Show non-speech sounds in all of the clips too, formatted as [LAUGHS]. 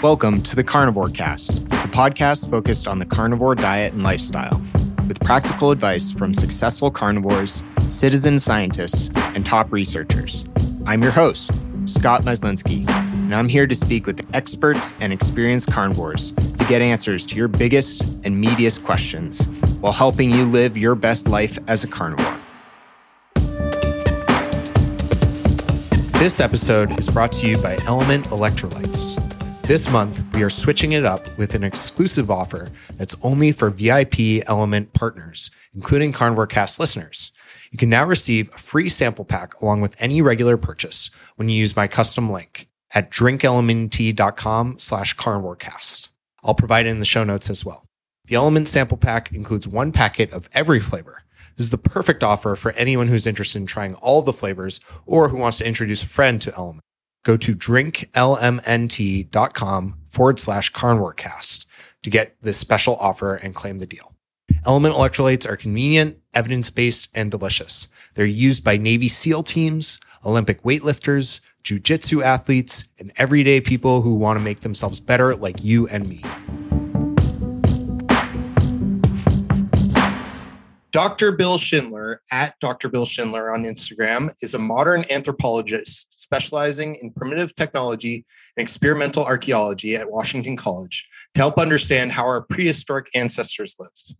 Welcome to the Carnivore Cast, a podcast focused on the carnivore diet and lifestyle, with practical advice from successful carnivores, citizen scientists, and top researchers. I'm your host, Scott Myslinski, and I'm here to speak with experts and experienced carnivores to get answers to your biggest and meatiest questions while helping you live your best life as a carnivore. This episode is brought to you by Element Electrolytes. This month, we are switching it up with an exclusive offer that's only for VIP Element partners, including Carnivore Cast listeners. You can now receive a free sample pack along with any regular purchase when you use my custom link at drinklmnt.com slash carnivorecast. I'll provide it in the show notes as well. The Element sample pack includes one packet of every flavor. This is the perfect offer for anyone who's interested in trying all the flavors or who wants to introduce a friend to Element go to drinklmnt.com forward slash carnivorecast to get this special offer and claim the deal. Element electrolytes are convenient, evidence based, and delicious. They're used by Navy SEAL teams, Olympic weightlifters, jujitsu athletes, and everyday people who want to make themselves better like you and me. Dr. Bill Schindler at Dr. Bill Schindler on Instagram is a modern anthropologist specializing in primitive technology and experimental archaeology at Washington College to help understand how our prehistoric ancestors lived.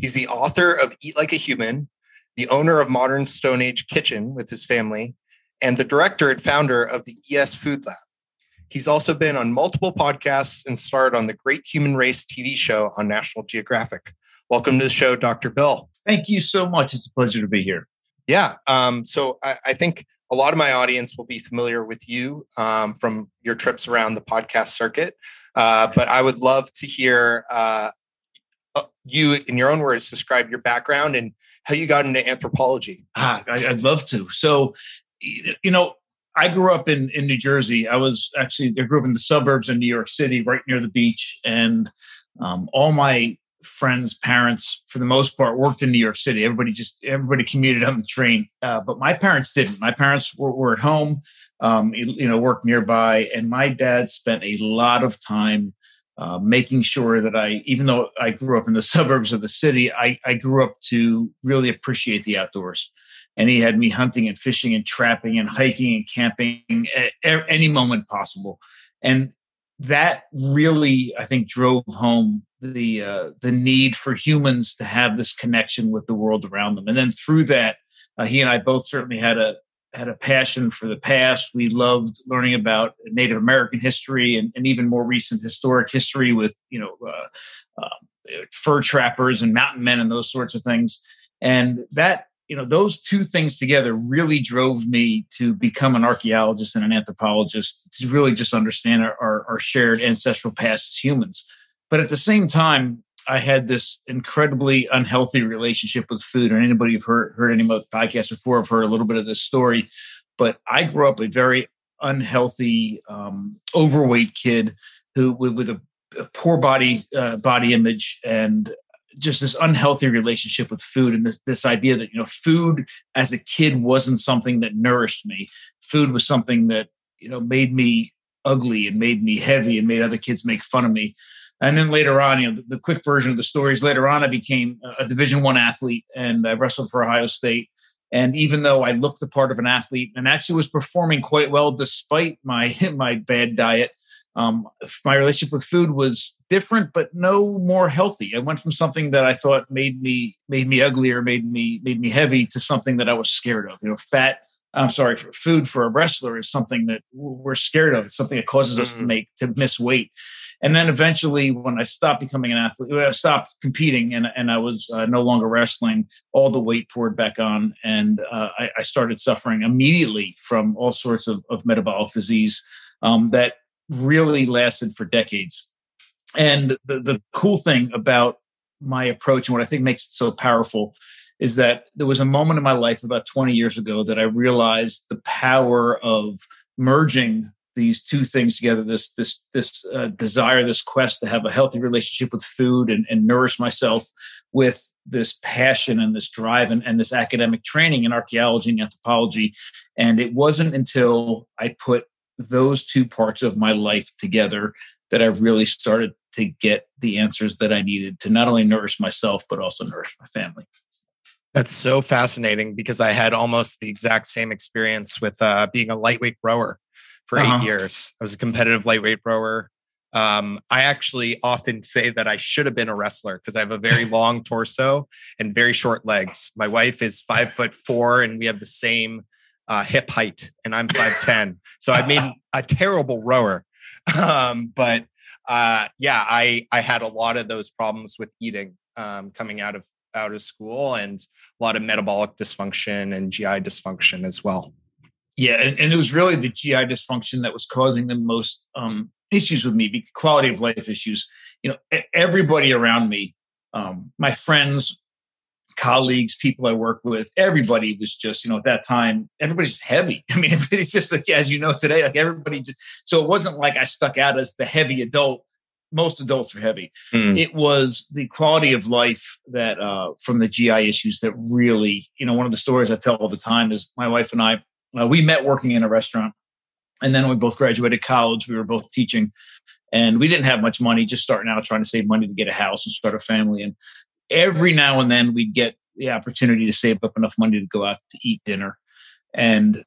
He's the author of Eat Like a Human, the owner of Modern Stone Age Kitchen with his family, and the director and founder of the ES Food Lab. He's also been on multiple podcasts and starred on the Great Human Race TV show on National Geographic. Welcome to the show, Dr. Bill. Thank you so much. It's a pleasure to be here. Yeah. Um, so I, I, think a lot of my audience will be familiar with you um, from your trips around the podcast circuit. Uh, but I would love to hear uh, uh you, in your own words, describe your background and how you got into anthropology. Ah, I, I'd love to. So, you know, I grew up in, in New Jersey. I was actually, I grew up in the suburbs in New York City, right near the beach. And um, all my friends' parents, for the most part, worked in New York City. Everybody just everybody commuted on the train, uh, but my parents didn't. My parents were, were at home, um, you know, worked nearby, and my dad spent a lot of time uh, making sure that I, even though I grew up in the [LAUGHS] suburbs of the city, I, I grew up to really appreciate the outdoors. And he had me hunting and fishing and trapping and hiking and camping at any moment possible. And that really, I think, drove home the uh, the need for humans to have this connection with the world around them. And then through that, uh, he and I both certainly had a had a passion for the past. We loved learning about Native American history and, and even more recent historic history with you know uh, uh, fur trappers and mountain men and those sorts of things. And that you know those two things together really drove me to become an archaeologist and an anthropologist to really just understand our, our, our shared ancestral past as humans but at the same time, I had this incredibly unhealthy relationship with food. And anybody who've heard, heard any podcasts before have heard a little bit of this story. But I grew up a very unhealthy, um, overweight kid who with, with a, a, poor body uh, body image and just this unhealthy relationship with food and this, this idea that you know food as a kid wasn't something that nourished me food was something that you know made me ugly and made me heavy and made other kids make fun of me and then later on, you know, the, the quick version of the stories later on, I became a Division One athlete, and I wrestled for Ohio State. And even though I looked the part of an athlete and actually was performing quite well despite my [LAUGHS] my bad diet, um, my relationship with food was different, but no more healthy. I went from something that I thought made me made me uglier, made me made me heavy, to something that I was scared of. You know, fat. I'm sorry, for food for a wrestler is something that we're scared of. It's something that causes us to mm-hmm. make to miss weight. And then eventually, when I stopped becoming an athlete, I stopped competing and, and I was uh, no longer wrestling, all the weight poured back on. And uh, I, I, started suffering immediately from all sorts of, of metabolic disease um, that really lasted for decades. And the, the cool thing about my approach and what I think makes it so powerful is that there was a moment in my life about 20 years ago that I realized the power of merging these two things together this this this uh, desire this quest to have a healthy relationship with food and, and nourish myself with this passion and this drive and, and this academic training in archaeology and anthropology and it wasn't until i put those two parts of my life together that I really started to get the answers that I needed to not only nourish myself, but also nourish my family. That's so fascinating because I had almost the exact same experience with uh, being a lightweight rower for uh-huh. eight years. I was a competitive lightweight rower. Um, I actually often say that I should have been a wrestler because I have a very [LAUGHS] long torso and very short legs. My wife is five foot four, and we have the same uh, hip height, and I'm five ten. So I made [LAUGHS] a terrible rower. Um, but uh, yeah, I I had a lot of those problems with eating um, coming out of out of school and a lot of metabolic dysfunction and GI dysfunction as well. Yeah, and, and it was really the GI dysfunction that was causing the most um, issues with me, quality of life issues. You know, everybody around me, um, my friends, colleagues, people I work with, everybody was just, you know, at that time, everybody's just heavy. [LAUGHS] I mean, it's just like, as you know today, like everybody just, so it wasn't like I stuck out as the heavy adult most adults are heavy. Mm. It was the quality of life that uh, from the GI issues that really, you know, one of the stories I tell all the time is my wife and I, uh, we met working in a restaurant. And then we both graduated college. We were both teaching and we didn't have much money, just starting out trying to save money to get a house and start a family. And every now and then we'd get the opportunity to save up enough money to go out to eat dinner. And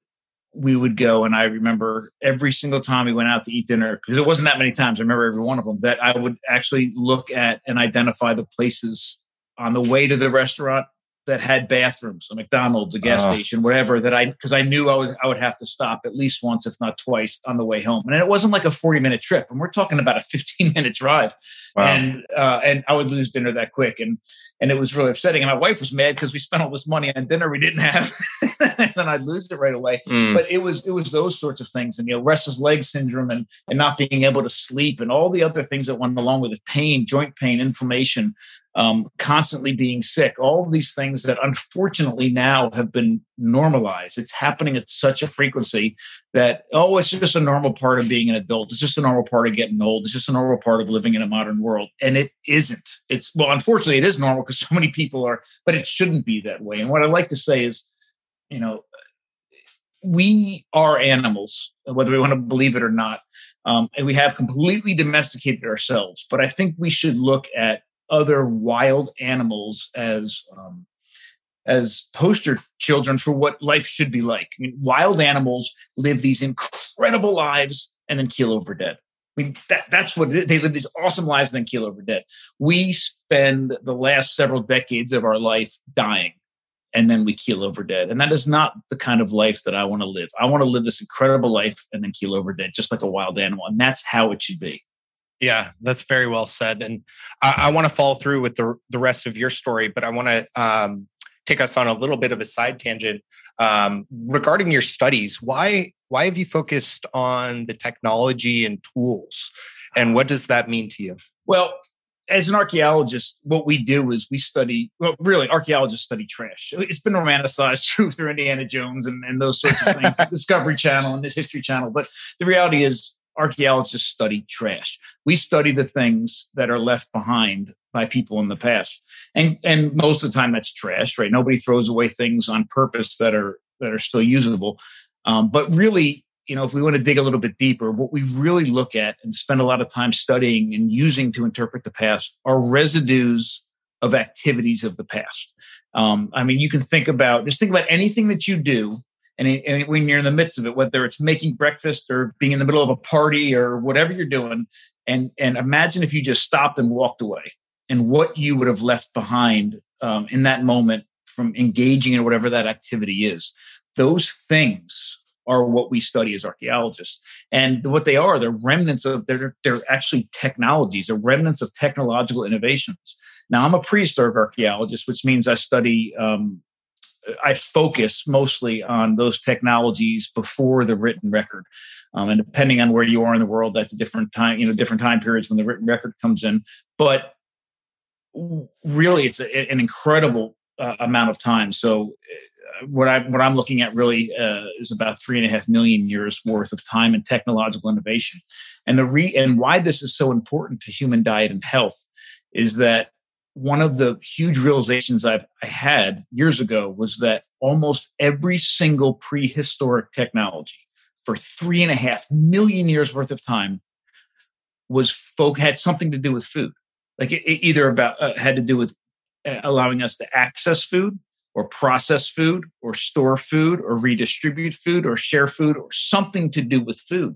we would go and i remember every single time we went out to eat dinner because it wasn't that many times i remember every one of them that i would actually look at and identify the places on the way to the restaurant that had bathrooms, a McDonald's, a gas uh, station, whatever. That I because I knew I was I would have to stop at least once, if not twice, on the way home. And it wasn't like a forty minute trip, and we're talking about a [LAUGHS] fifteen minute drive. Wow. And uh, and I would lose dinner that quick, and and it was really upsetting. And my wife was mad because we spent all this money on dinner we didn't have, [LAUGHS] and then I'd lose it right away. Mm. But it was it was those sorts of things, and you know, restless leg syndrome, and and not being able to sleep, and all the other things that went along with it, pain, joint pain, inflammation um, constantly being sick, all these things that unfortunately now have been normalized. It's happening at such a frequency that, oh, it's just a normal part of being an adult. It's just a normal part of getting old. It's just a normal part of living in a modern world. And it isn't. It's, well, unfortunately, it is normal because [LAUGHS] so many people are, but it shouldn't be that way. And what I like to say is, you know, we are animals, whether we want to believe it or not. Um, and we have completely domesticated ourselves. But I think we should look at other wild animals as um, as poster children for what life should be like. I mean, wild animals live these incredible lives and then keel over dead. I mean, that, that's what they live these awesome lives and then keel over dead. We spend the last several decades of our life dying and then we keel over dead. And that is not the kind of life that I want to live. I want to live this incredible life and then keel over dead, just like a wild animal. And that's how it should be. Yeah, that's very well said. And I, I want to follow through with the, the rest of your story, but I want to um, take us on a little bit of a side tangent um, regarding your studies. Why why have you focused on the technology and tools, and what does that mean to you? Well, as an archaeologist, what we do is we study. Well, really, archaeologists study trash. It's been romanticized [LAUGHS] through through Indiana Jones and, and those sorts of things, Discovery Channel and the History Channel. But the reality is, archaeologists study trash. We study the things that are left behind by people in the past. And and most of the time that's trash, right? Nobody throws away things on purpose that are that are still usable. Um, but really, you know, if we want to dig a little bit deeper, what we really look at and spend a lot of time studying and using to interpret the past are residues of activities of the past. Um, I mean, you can think about just think about anything that you do and, and when you're in the midst of it, whether it's making breakfast or being in the middle of a party or whatever you're doing, and and imagine if you just stopped and walked away, and what you would have left behind um, in that moment from engaging in whatever that activity is. Those things are what we study as archaeologists. And what they are, they're remnants of, they're, they're actually technologies, they're remnants of technological innovations. Now, I'm a prehistoric archaeologist, which means I study um, I focus mostly on those technologies before the written record. Um, and depending on where you are in the world, that's a different time, you know, different time periods when the written record comes in. But really, it's a, an incredible uh, amount of time. So, uh, what I what I'm looking at really uh, is about three and a half million years worth of time and technological innovation. And the re and why this is so important to human diet and health is that one of the huge realizations I've I had years ago was that almost every single prehistoric technology, for three and a half million years worth of time was folk had something to do with food. Like it, it either about uh, had to do with uh, allowing us to access food or process food or store food or redistribute food or share food or something to do with food.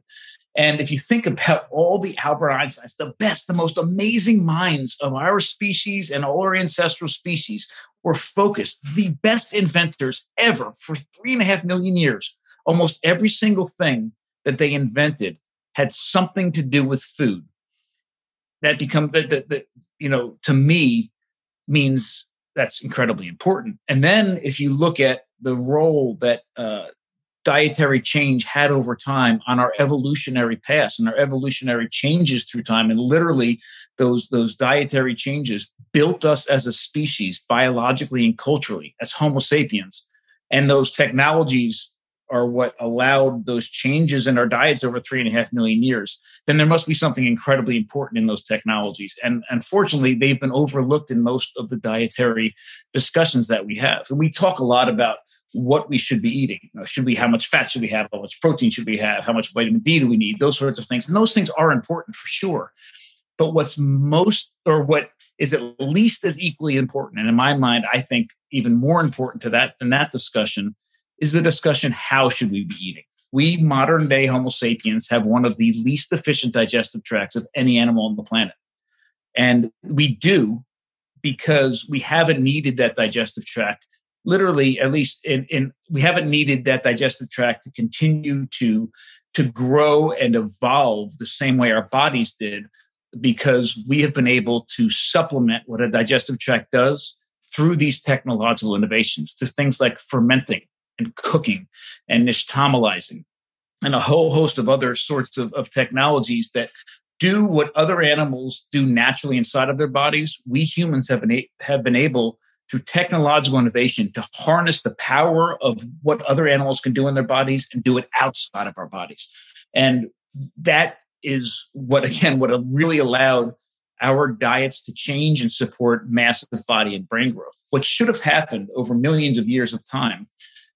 And if you think about all the Albert Einsteins, the best, the most amazing minds of our species and all our ancestral species were focused, the best inventors ever for three and a half million years. Almost every single thing that they invented had something to do with food. That become that, that, that you know to me means that's incredibly important. And then if you look at the role that uh, dietary change had over time on our evolutionary past and our evolutionary changes through time. And literally those those dietary changes built us as a species biologically and culturally as homo sapiens. And those technologies are what allowed those changes in our diets over three and a half million years. Then there must be something incredibly important in those technologies. And unfortunately they've been overlooked in most of the dietary discussions that we have. And we talk a lot about what we should be eating. You know, should we, how much fat should we have? How much protein should we have? How much vitamin D do we need? Those sorts of things. And those things are important for sure. But what's most, or what is at least as equally important, and in my mind, I think even more important to that than that discussion, is the discussion how should we be eating? We modern day Homo sapiens have one of the least efficient digestive tracts of any animal on the planet. And we do because we haven't needed that digestive tract literally at least in, in we haven't needed that digestive tract to continue to to grow and evolve the same way our bodies did because we have been able to supplement what a digestive tract does through these technological innovations to things like fermenting and cooking and nixtamalizing and a whole host of other sorts of, of technologies that do what other animals do naturally inside of their bodies. We humans have been, have been able through technological innovation to harness the power of what other animals can do in their bodies and do it outside of our bodies. And that is what, again, what really allowed our diets to change and support massive body and brain growth. What should have happened over millions of years of time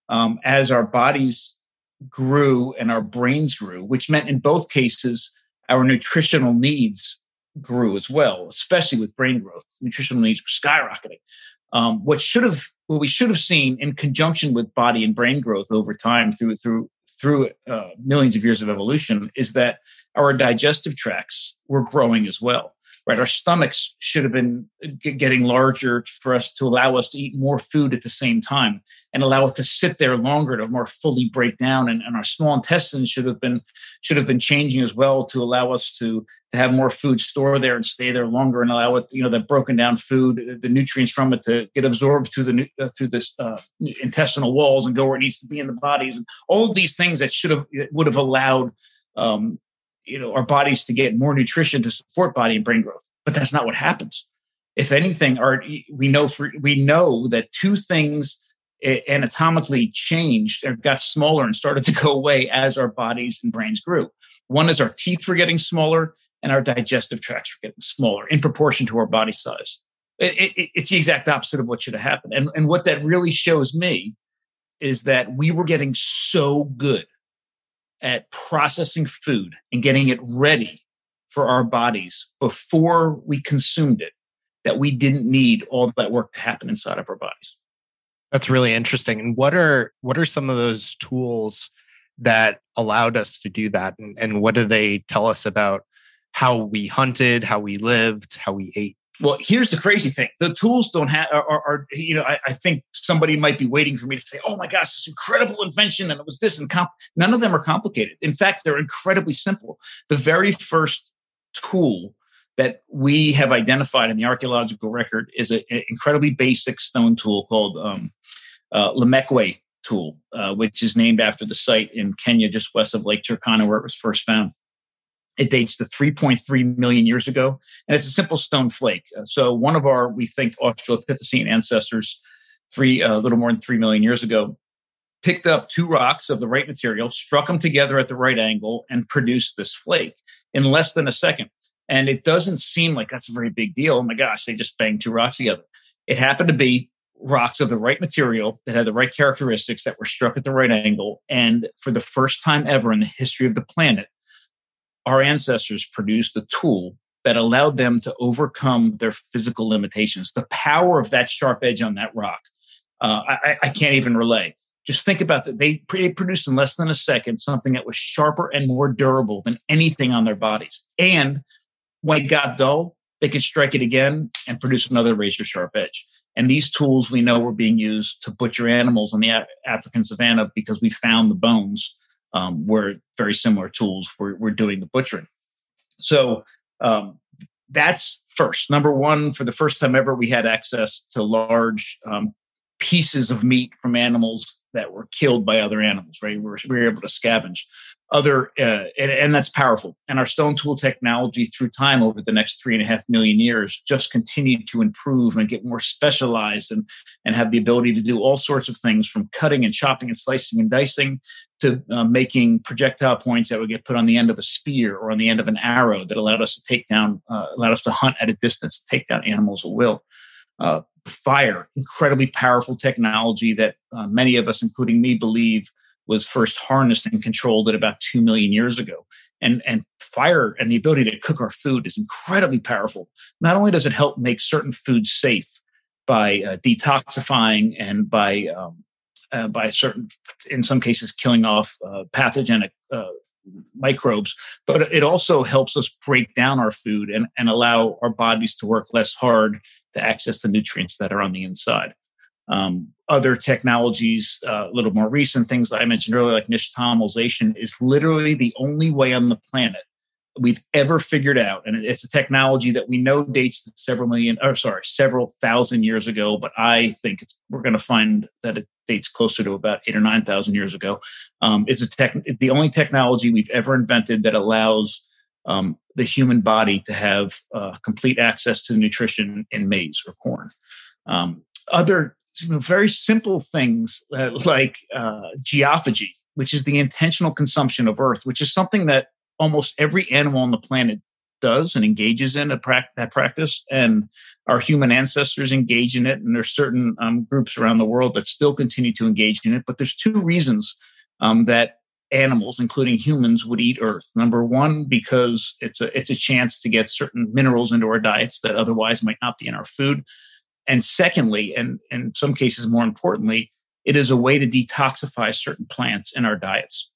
um, as our bodies grew and our brains grew, which meant in both cases, our nutritional needs grew as well, especially with brain growth. Nutritional needs were skyrocketing. Um, what should have what we should have seen in conjunction with body and brain growth over time through through through uh, millions of years of evolution is that our digestive tracts were growing as well right? Our stomachs should have been getting larger for us to allow us to eat more food at the same time and allow it to sit there longer to more fully break down. And, and our small intestines should have been should have been changing as well to allow us to to have more food store there and stay there longer and allow it, you know, that broken down food, the nutrients from it to get absorbed through the uh, through this uh, intestinal walls and go where it needs to be in the bodies. And all of these things that should have would have allowed um, you know our bodies to get more nutrition to support body and brain growth. But that's not what happens. If anything our we know for we know that two things anatomically changed or got smaller and started to [LAUGHS] go away as our bodies and brains grew. One is our teeth were getting smaller and our digestive tracts were getting smaller in proportion to our body size. It, it, it's the exact opposite of what should have happened. And, and what that really shows me is that we were getting so good at processing food and getting it ready for our bodies before we consumed it that we didn't need all that work to happen inside of our bodies. That's really interesting. And what are what are some of those tools that allowed us to do that? And, and what do they tell us about how we hunted, how we lived, how we ate? Well, here's the crazy thing: the tools don't have are, are, are you know I, I, think somebody might be waiting for me to say, "Oh my gosh, this incredible invention!" and it was this and comp. None of them are complicated. In fact, they're incredibly simple. The very first tool that we have identified in the archaeological record is an incredibly basic stone tool called um, uh, Lomekwi tool, uh, which is named after the site in Kenya, just west of Lake Turkana, where it was first found. It dates to 3.3 million years ago, and it's a simple stone flake. Uh, so, one of our, we think, Australopithecine ancestors, three, a uh, little more than 3 million years ago, picked up two rocks of the right material, struck them together at the right angle, and produced this flake in less than a second. And it doesn't seem like that's a very big deal. Oh my gosh, they just banged two rocks together. It happened to be rocks of the right material that had the right characteristics that were struck at the right angle. And for the first time ever in the history of the planet, our ancestors produced a tool that allowed them to overcome their physical limitations. The power of that sharp edge on that rock, uh, I, I, can't even relay. Just think about that. They, they produced in less than a second something that was sharper and more durable than anything on their bodies. And when it got dull, they could strike it again and produce another razor sharp edge. And these tools we know were being used to butcher animals in the African savannah because we found the bones um, where very similar tools were, were doing the butchering. So um, that's first. Number one, for the first time ever, we had access to large um, pieces of meat from animals that were killed by other animals, right? We were, we were able to scavenge other, uh, and, and, that's powerful. And our stone tool technology through time over the next three and a half million years just continued to improve and get more specialized and, and have the ability to do all sorts of things from cutting and chopping and slicing and dicing to uh, making projectile points that would get put on the end of a spear or on the end of an arrow that allowed us to take down, uh, allowed us to hunt at a distance, take down animals at will. Uh, fire, incredibly powerful technology that uh, many of us, including me, believe was first harnessed and controlled at about 2 million years ago. And, and fire and the ability to cook our food is incredibly powerful. Not only does it help make certain foods safe by uh, detoxifying and by um, uh, by certain, in some cases, killing off uh, pathogenic uh, microbes, but it also helps us break down our food and, and allow our bodies to work less hard to access the nutrients that are on the inside. Um, other technologies, uh, a little more recent things that I mentioned earlier, like nixtamalization, is literally the only way on the planet we've ever figured out. And it's a technology that we know dates to several million, or sorry, several thousand years ago. But I think we're going to find that it dates closer to about eight or nine thousand years ago. Um, it's a tech, the only technology we've ever invented that allows um, the human body to have uh, complete access to nutrition in maize or corn. Um, other very simple things uh, like uh, geophagy, which is the intentional consumption of earth, which is something that almost every animal on the planet does and engages in pra- that practice. And our human ancestors engage in it. And there's certain um, groups around the world that still continue to engage in it. But there's two reasons um, that animals, including humans, would eat earth. Number one, because it's a it's a chance to get certain minerals into our diets that otherwise might not be in our food. And secondly, and in some cases more importantly, it is a way to detoxify certain plants in our diets.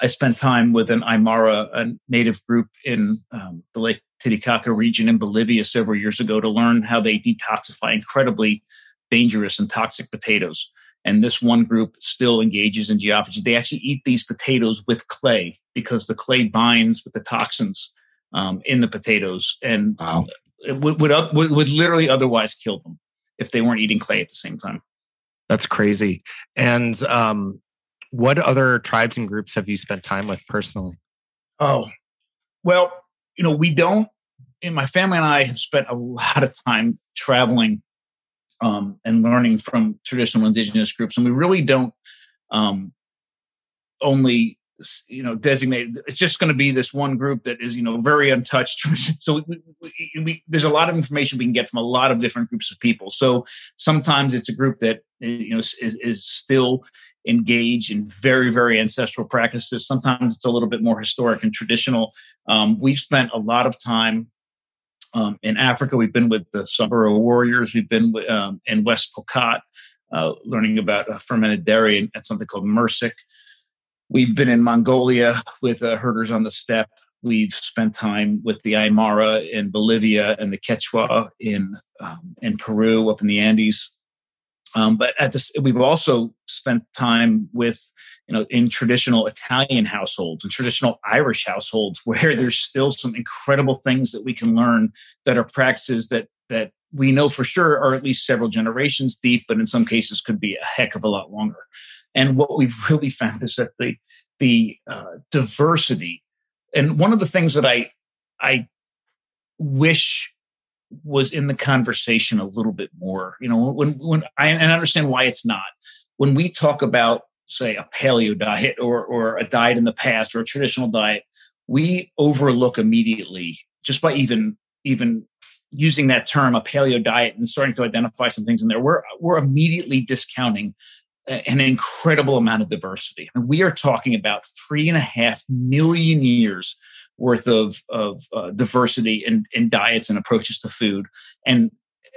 I spent time with an Aymara, a native group in um, the Lake Titicaca region in Bolivia several years ago to learn how they detoxify incredibly dangerous and toxic potatoes. And this one group still engages in geophagy. They actually eat these potatoes with clay because the clay binds with the toxins um, in the potatoes and wow. Would, would, would, would literally otherwise kill them if they weren't eating clay at the same time. That's crazy. And um, what other tribes and groups have you spent time with personally? Oh, well, you know, we don't, in my family and I have spent a lot of time traveling um, and learning from traditional indigenous groups. And we really don't um, only you know designate it's just going to be this one group that is you know very untouched. [LAUGHS] So we, we, we, there's a lot of information we can get from a lot of different groups of people. So sometimes it's a group that you know is, is still engaged in very very ancestral practices. Sometimes it's a little bit more historic and traditional. Um, we've spent a lot of time um, in africa. We've been with the Samburu warriors. We've been um, in west pokot uh, learning about uh, fermented dairy and, and something called mursik We've been in Mongolia with uh, herders on the steppe. We've spent time with the Aymara in Bolivia and the Quechua in um, in Peru, up in the Andes. Um, but at this, we've also spent time with you know in traditional Italian households and traditional Irish households, [LAUGHS] where there's still some incredible things that we can learn that are practices that that we know for sure are at least several generations deep, but in some cases could be a heck of a lot longer. And what we've really found is that the the uh, diversity, and one of the things that I I wish was in the conversation a little bit more. You know, when when I and I understand why it's not. When we talk about say a paleo diet or or a diet in the past or a traditional diet, we overlook immediately just by even even using that term, a paleo diet, and starting to identify some things in there, we're we're immediately discounting an incredible amount of diversity. And we are talking about three and a half million years worth of, of uh, diversity in, in diets and approaches to food. And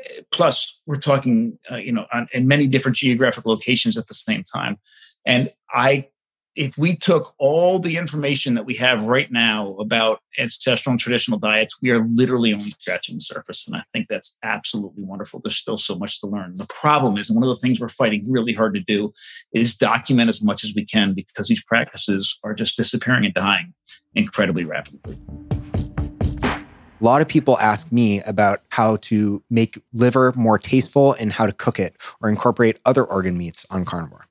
uh, plus, we're talking, uh, you know, on, in many different geographic locations at the same time. And I if we took all the information that we have right now about ancestral and traditional diets, we are literally only scratching the surface. And I think that's absolutely wonderful. There's still so much to learn. The problem is, one of the things we're fighting really hard to do is document as much as we can because these practices are just disappearing and dying incredibly rapidly. A lot of people ask me about how to make liver more tasteful and how to cook it or incorporate other organ meats on carnivore.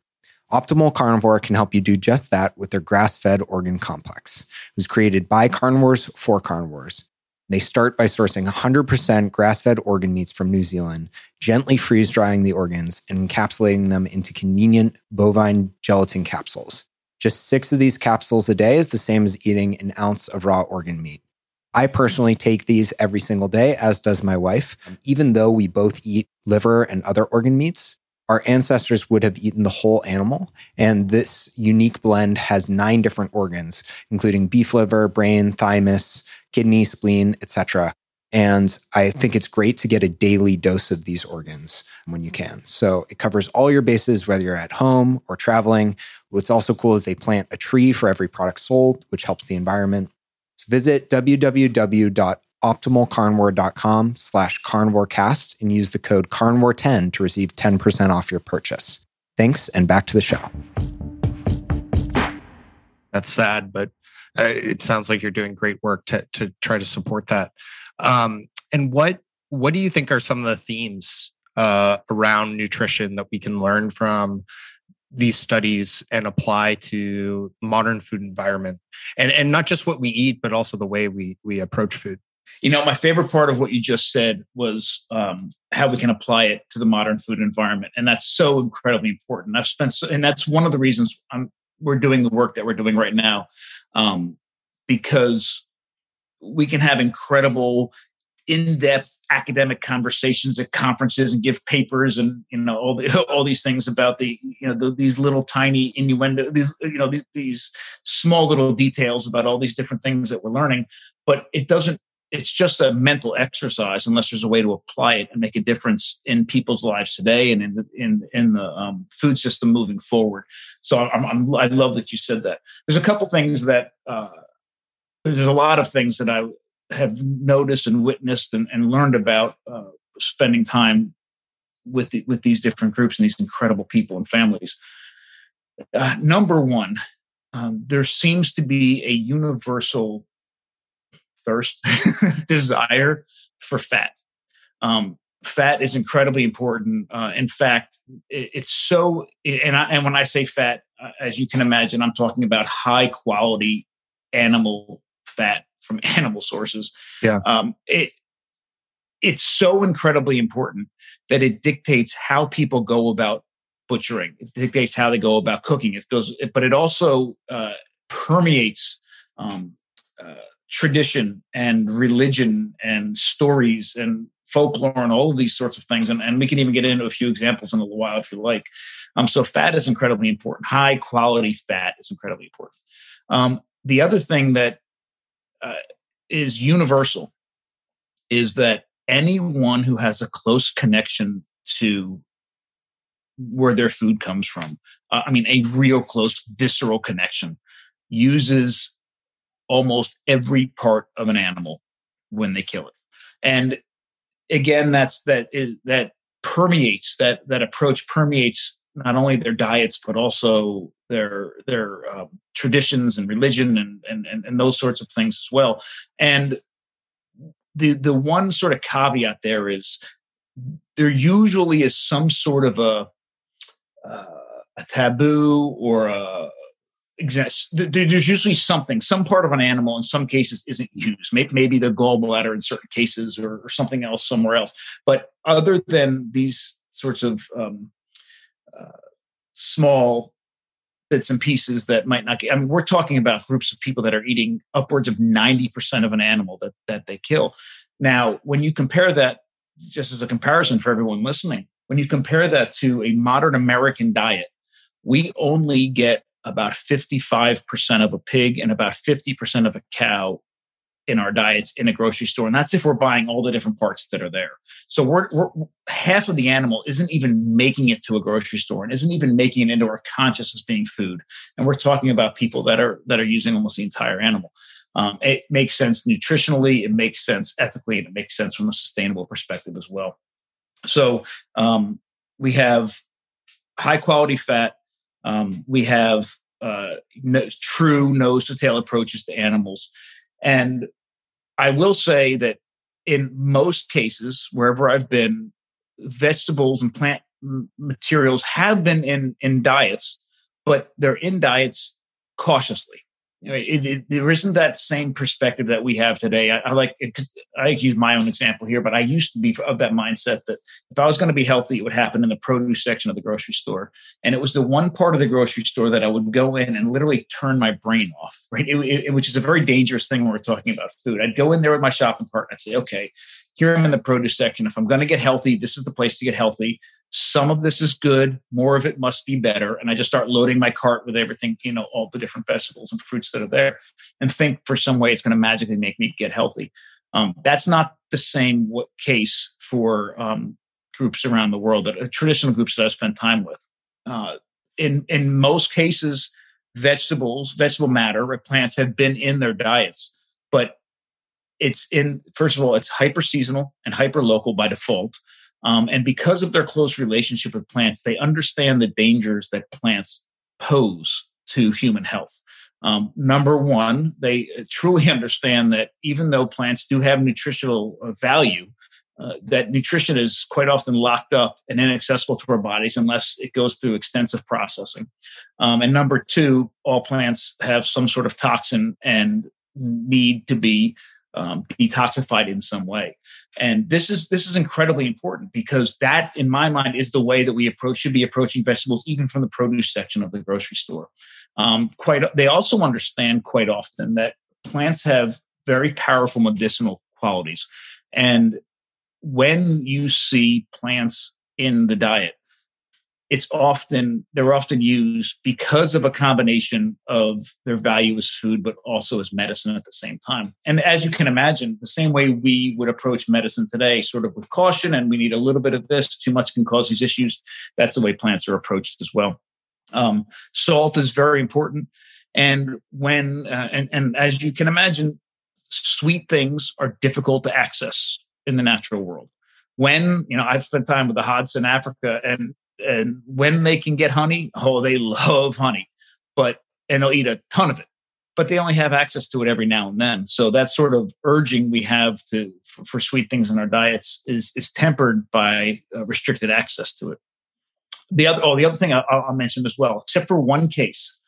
Optimal Carnivore can help you do just that with their grass fed organ complex. Was created by carnivores for carnivores. They start by sourcing 100% grass fed organ meats from New Zealand, gently freeze drying the organs, and encapsulating them into convenient bovine gelatin capsules. Just six of these capsules a day is the same as eating an ounce of raw organ meat. I personally take these every single day, as does my wife. Even though we both eat liver and other organ meats, our ancestors would have eaten the whole animal. And this unique blend has nine different organs, including beef liver, brain, thymus, kidney, spleen, etc. And I think it's great to get a daily dose of these organs when you can. So it covers all your bases, whether you're at home or traveling. What's also cool is they plant a tree for every product sold, which helps the environment. So visit www optimalcarnivore.com slash carnivorecast and use the code carnivore10 to receive 10% off your purchase. Thanks, and back to the show. That's sad, but uh, it sounds like you're doing great work to, to try to support that. Um, and what what do you think are some of the themes uh, around nutrition that we can learn from these studies and apply to modern food environment and and not just what we eat but also the way we we approach food you know, my favorite part of what you just said was um, how we can apply it to the modern food environment, and that's so incredibly important. I've spent, so, and that's one of the reasons I'm, we're doing the work that we're doing right now, um, because we can have incredible in-depth academic conversations at conferences and give papers and you know all the, [LAUGHS] all these things about the you know the, these little tiny innuendo these you know these, these small little details about all these different things that we're learning but it doesn't it's just a mental exercise unless there's a way to apply it and make a difference in people's lives today and in the in in the um, food system moving forward. So I'm, I'm, i love that you said that. There's a couple things that uh, there's a lot of things that I have noticed and witnessed and, and learned about uh, spending time with the, with these different groups and these incredible people and families. Uh, number one, um, there seems to be a universal thirst, [LAUGHS] desire for fat. Um, fat is incredibly important. Uh, in fact, it, it's so, and, I, and when I say fat, uh, as you can imagine, I'm talking about high quality animal fat from [LAUGHS] animal sources. Yeah. Um, it, it's so incredibly important that it dictates how people go about butchering. It dictates how they go about cooking. It goes, but it also uh, permeates um, uh, tradition and religion and stories and folklore and all of these sorts of things. And, and we can even get into a few examples in a little while if you like. Um, so fat is incredibly important. High quality fat is incredibly important. Um, the other thing that uh, is universal is that anyone who has a close connection to where their food comes from, uh, I mean, a real close visceral connection, uses almost every part of an animal when they kill it. And again, that's that is that permeates that that approach permeates not only their diets but also their their um, traditions and religion and, and and those sorts of things as well. And the the one sort of caveat there is there usually is some sort of a uh, a taboo or a, exists. There's usually something, some part of an animal in some cases isn't used. Maybe the gallbladder in certain cases or, something else somewhere else. But other than these sorts of um, uh, small bits and pieces that might not get, I mean, we're talking about groups of people that are eating upwards of 90% of an animal that, that they kill. Now, when you compare that, just as a comparison for everyone listening, when you compare that to a modern American diet, we only get about 55% of a pig and about 50% of a cow in our diets in a grocery store. And that's if we're buying all the different parts that are there. So we're, we're, half of the animal isn't even making it to a grocery store and isn't even making it into our conscious as being food. And we're talking about people that are that are using almost the entire animal. Um, it makes sense nutritionally, it makes sense ethically, and it makes sense from a sustainable perspective as well. So um, we have high quality fat. Um, we have uh, no, true nose to tail approaches to animals. And I will say that in most cases, wherever I've been, vegetables and plant materials have been in, in diets, but they're in diets cautiously it, it, there isn't that same perspective that we have today. I, I like I use my own example here, but I used to be of that mindset that if I was going to be healthy, it would happen in the produce section of the grocery store, and it was the one part of the grocery store that I would go in and literally turn my brain off, right? It, which is a very dangerous thing when we're talking about food. I'd go in there with my shopping cart and I'd say, okay, here I'm in the produce section. If I'm going to get healthy, this is the place to get healthy some of this is good more of it must be better. And i just start loading my cart with everything you know all the different vegetables and fruits that are there and think for some way it's going to magically make me get healthy. Um, that's not the same case for um, groups around the world that uh, traditional groups that i spent time with. Uh, in in most cases vegetables vegetable matter or plants have been in their diets but it's in first of all it's hyper seasonal and hyper local by default um, and because of their close relationship with plants, they understand the dangers that plants pose to human health. Um, number one, they truly [LAUGHS] understand that even though plants do have nutritional uh, value, uh, that nutrition is quite often locked up and inaccessible to our bodies unless it goes through extensive processing. Um, and number two, all plants have some sort of toxin and need to be um, detoxified in some way. And this is this is incredibly important because that, in my mind, is the way that we approach should be approaching vegetables, even from the produce section of the grocery store. Um, quite, they also understand quite often that plants have very powerful medicinal qualities, and when you see plants in the diet, it's often they're often used because of a combination of their value as food but also as medicine at the same time. And as you can imagine the same way we would approach medicine today sort of with caution and we need a little bit of this too much can cause these issues that's the way plants are approached as well. Um, salt is very important. And when uh, and, and as you can imagine sweet things are difficult to access in the natural world. When you know i've spent time with the Hadza in africa and and when they can get honey, oh, they love honey, but and they'll eat a ton of it, but they only have access to it every now and then. So that sort of urging we have to for, for sweet things in our diets is is tempered by uh, restricted access to it. The other, oh, the other thing I'll, I'll mention as well, except for one case,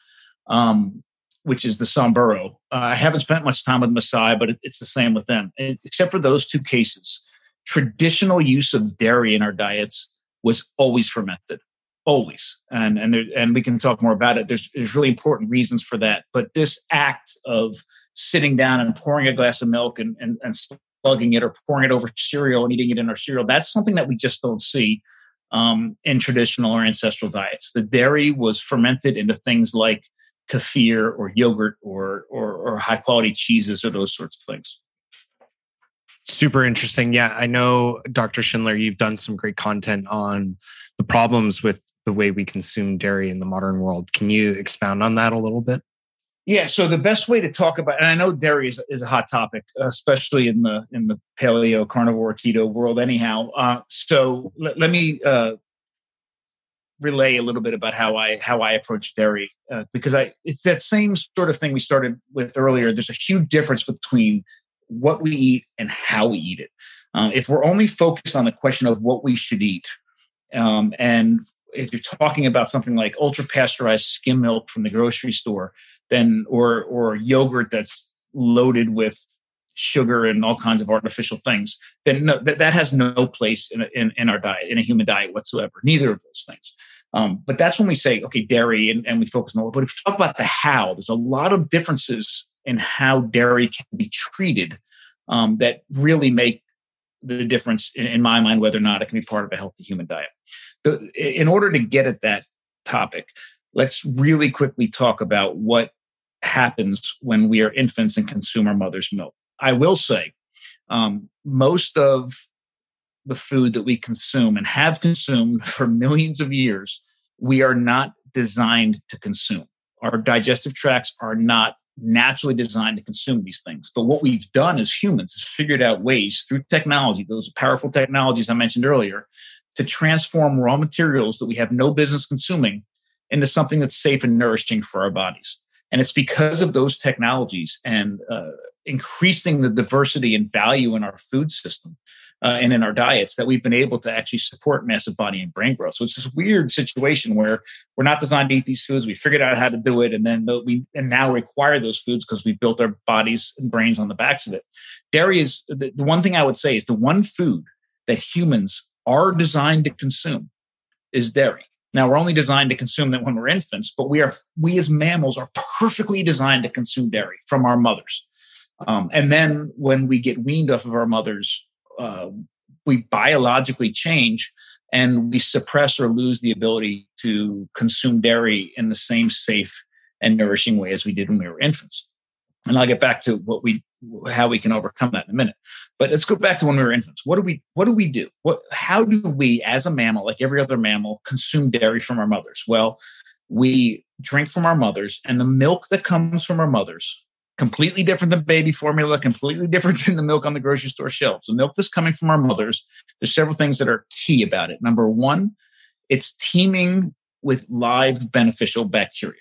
um, which is the Samburu. Uh, I haven't spent much time with Maasai, but it, it's the same with them. except for those two cases, traditional use of dairy in our diets was always fermented always. And and there, and we can talk more about it. There's there's really important reasons for that. But this act of sitting down and pouring a glass of milk and and, and slugging it or pouring it over cereal and eating it in our cereal that's something that we just don't see um, in traditional or ancestral diets. The dairy was fermented into things like kefir or yogurt or or, or high quality cheeses or those sorts of things super interesting. Yeah, I know, Dr. Schindler, you've done some great content on the problems with the way we consume dairy in the modern world. Can you expound on that a little bit? Yeah, so the best way to talk about, and I know dairy is, is a hot topic, especially in the in the paleo carnivore keto world. Anyhow, uh, so let, let me uh, relay a little bit about how I how I approach dairy uh, because I it's that same sort of thing we started with earlier. There's a huge difference between what we eat and how we eat it. Um, if we're only focused on the question of what we should eat, um, and if you're talking about something like ultra pasteurized skim milk from the grocery store, then or or yogurt that's loaded with sugar and all kinds of artificial things, then no, that, that has no place in, in, in our diet, in a human diet whatsoever. Neither of those things. Um, but that's when we say, okay, dairy, and, and we focus on. But if you talk about the how, there's a lot of differences in how dairy can be treated um, that really make the difference in, in, my mind whether or not it can be part of a healthy human diet. The, in order to get at that topic, let's really quickly talk about what happens when we are infants and consume our mother's milk. I will say, um, most of the food that we consume and have consumed [LAUGHS] for millions of years, we are not designed to consume. Our digestive tracts are not naturally designed to consume these things. But what we've done as humans is figured out ways through technology, those powerful technologies I mentioned earlier, to transform raw materials that we have no business consuming into something that's safe and nourishing for our bodies. And it's because of those technologies and uh, increasing the diversity and value in our food system uh, and in our diets that we've been able to actually support massive body and brain growth. So it's this weird situation where we're not designed to eat these foods. We figured out how to do it, and then the, we and now require those foods because we built our bodies and brains on the backs of it. Dairy is the, the one thing I would say is the one food that humans are designed to consume is dairy. Now we're only designed to consume that when we're infants, but we are we as mammals are perfectly designed to consume dairy from our mothers. Um, and then when we get weaned off of our mothers, uh, we biologically change and we suppress or lose the ability to consume dairy in the same safe and nourishing way as we did when we were infants. And I'll get back to what we how we can overcome that in a minute. But let's go back to when we were infants. What do we what do we do? What how do we as a mammal, like every other mammal, consume dairy from our mothers? Well, we drink from our mothers and the milk that comes from our mothers completely different than baby formula, completely different [LAUGHS] than the milk on the grocery store shelves. The milk that's coming from our mothers, there's several things that are key about it. Number one, it's teeming with live beneficial bacteria.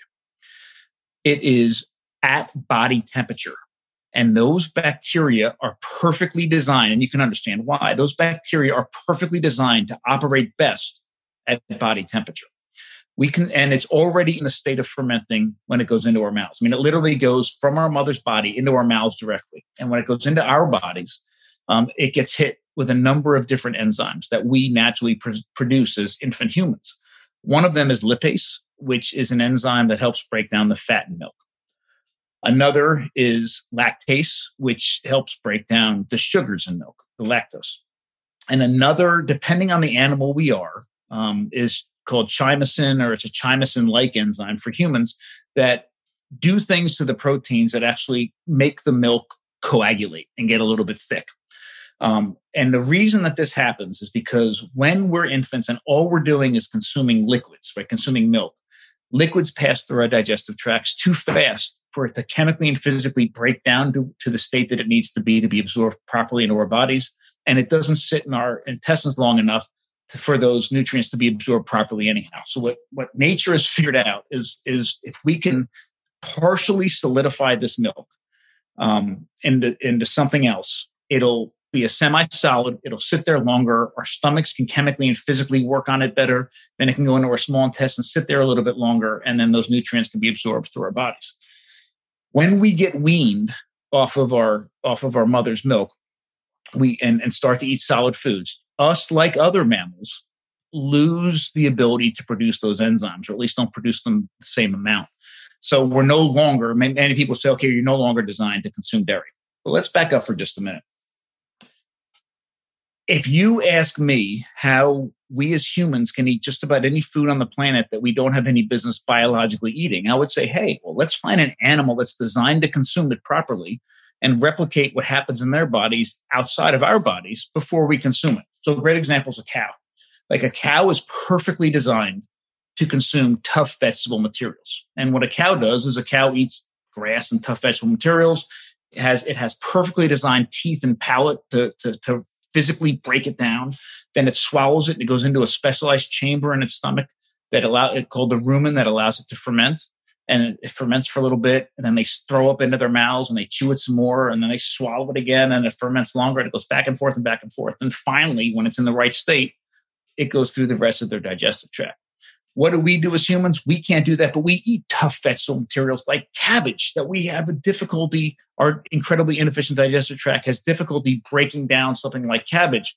It is at body temperature. And those bacteria are perfectly designed, and you can understand why. Those bacteria are perfectly designed to operate best at body temperature we can and it's already in the state of fermenting when it goes into our mouths. I mean it literally goes from our mother's body into our mouths directly. And when it goes into our bodies um, it gets hit with a number of different enzymes that we naturally pr- produce as infant humans. One of them is lipase which is an enzyme that helps break down the fat in milk. Another is lactase which helps break down the sugars in milk the lactose. And another depending on the animal we are um, is called chymosin, or it's a chymosin like enzyme for humans that do things to the proteins that actually make the milk coagulate and get a little bit thick. Um, and the reason that this happens is because when we're infants and all we're doing is consuming liquids, right, consuming milk, liquids pass through our digestive tracts too fast for it to chemically and physically break down to, to the state that it needs to be to be absorbed properly into our bodies. And it doesn't sit in our intestines long enough to, for those nutrients to be absorbed properly anyhow. So what, what nature has figured out is, is if we can partially solidify this milk um, into, into something else, it'll be a semi-solid. It'll sit there longer. Our stomachs can chemically and physically work on it better. Then it can go into our small intestine, sit there a little bit longer, and then those nutrients can be absorbed through our bodies. When we get weaned off of our off of our mother's milk, we and, and start to eat solid foods, us, like other mammals, lose the ability to produce those enzymes, or at least don't produce them the same amount. So we're no longer, many people say, okay, you're no longer designed to consume dairy. But let's back up for just a minute. If you ask me how we as humans can eat just about any food on the planet that we don't have any business biologically eating, I would say, hey, well, let's find an animal that's designed to consume it properly and replicate what happens in their bodies outside of our bodies before we consume it. So, a great example is a cow. Like a cow is perfectly designed to consume tough vegetable materials. And what a cow does is a cow eats grass and tough vegetable materials. It has it has perfectly designed teeth and palate to, to, to physically break it down. Then it swallows it and it goes into a specialized chamber in its stomach that allow it called the rumen that allows it to ferment and it ferments for a little bit and then they throw up into their mouths and they chew it some more and then they swallow it again and it ferments longer and it goes back and forth and back and forth and finally when it's in the right state it goes through the rest of their digestive tract. What do we do as humans? We can't do that but we eat tough vegetable materials like cabbage that we have a difficulty our incredibly inefficient digestive tract has difficulty breaking down something like cabbage.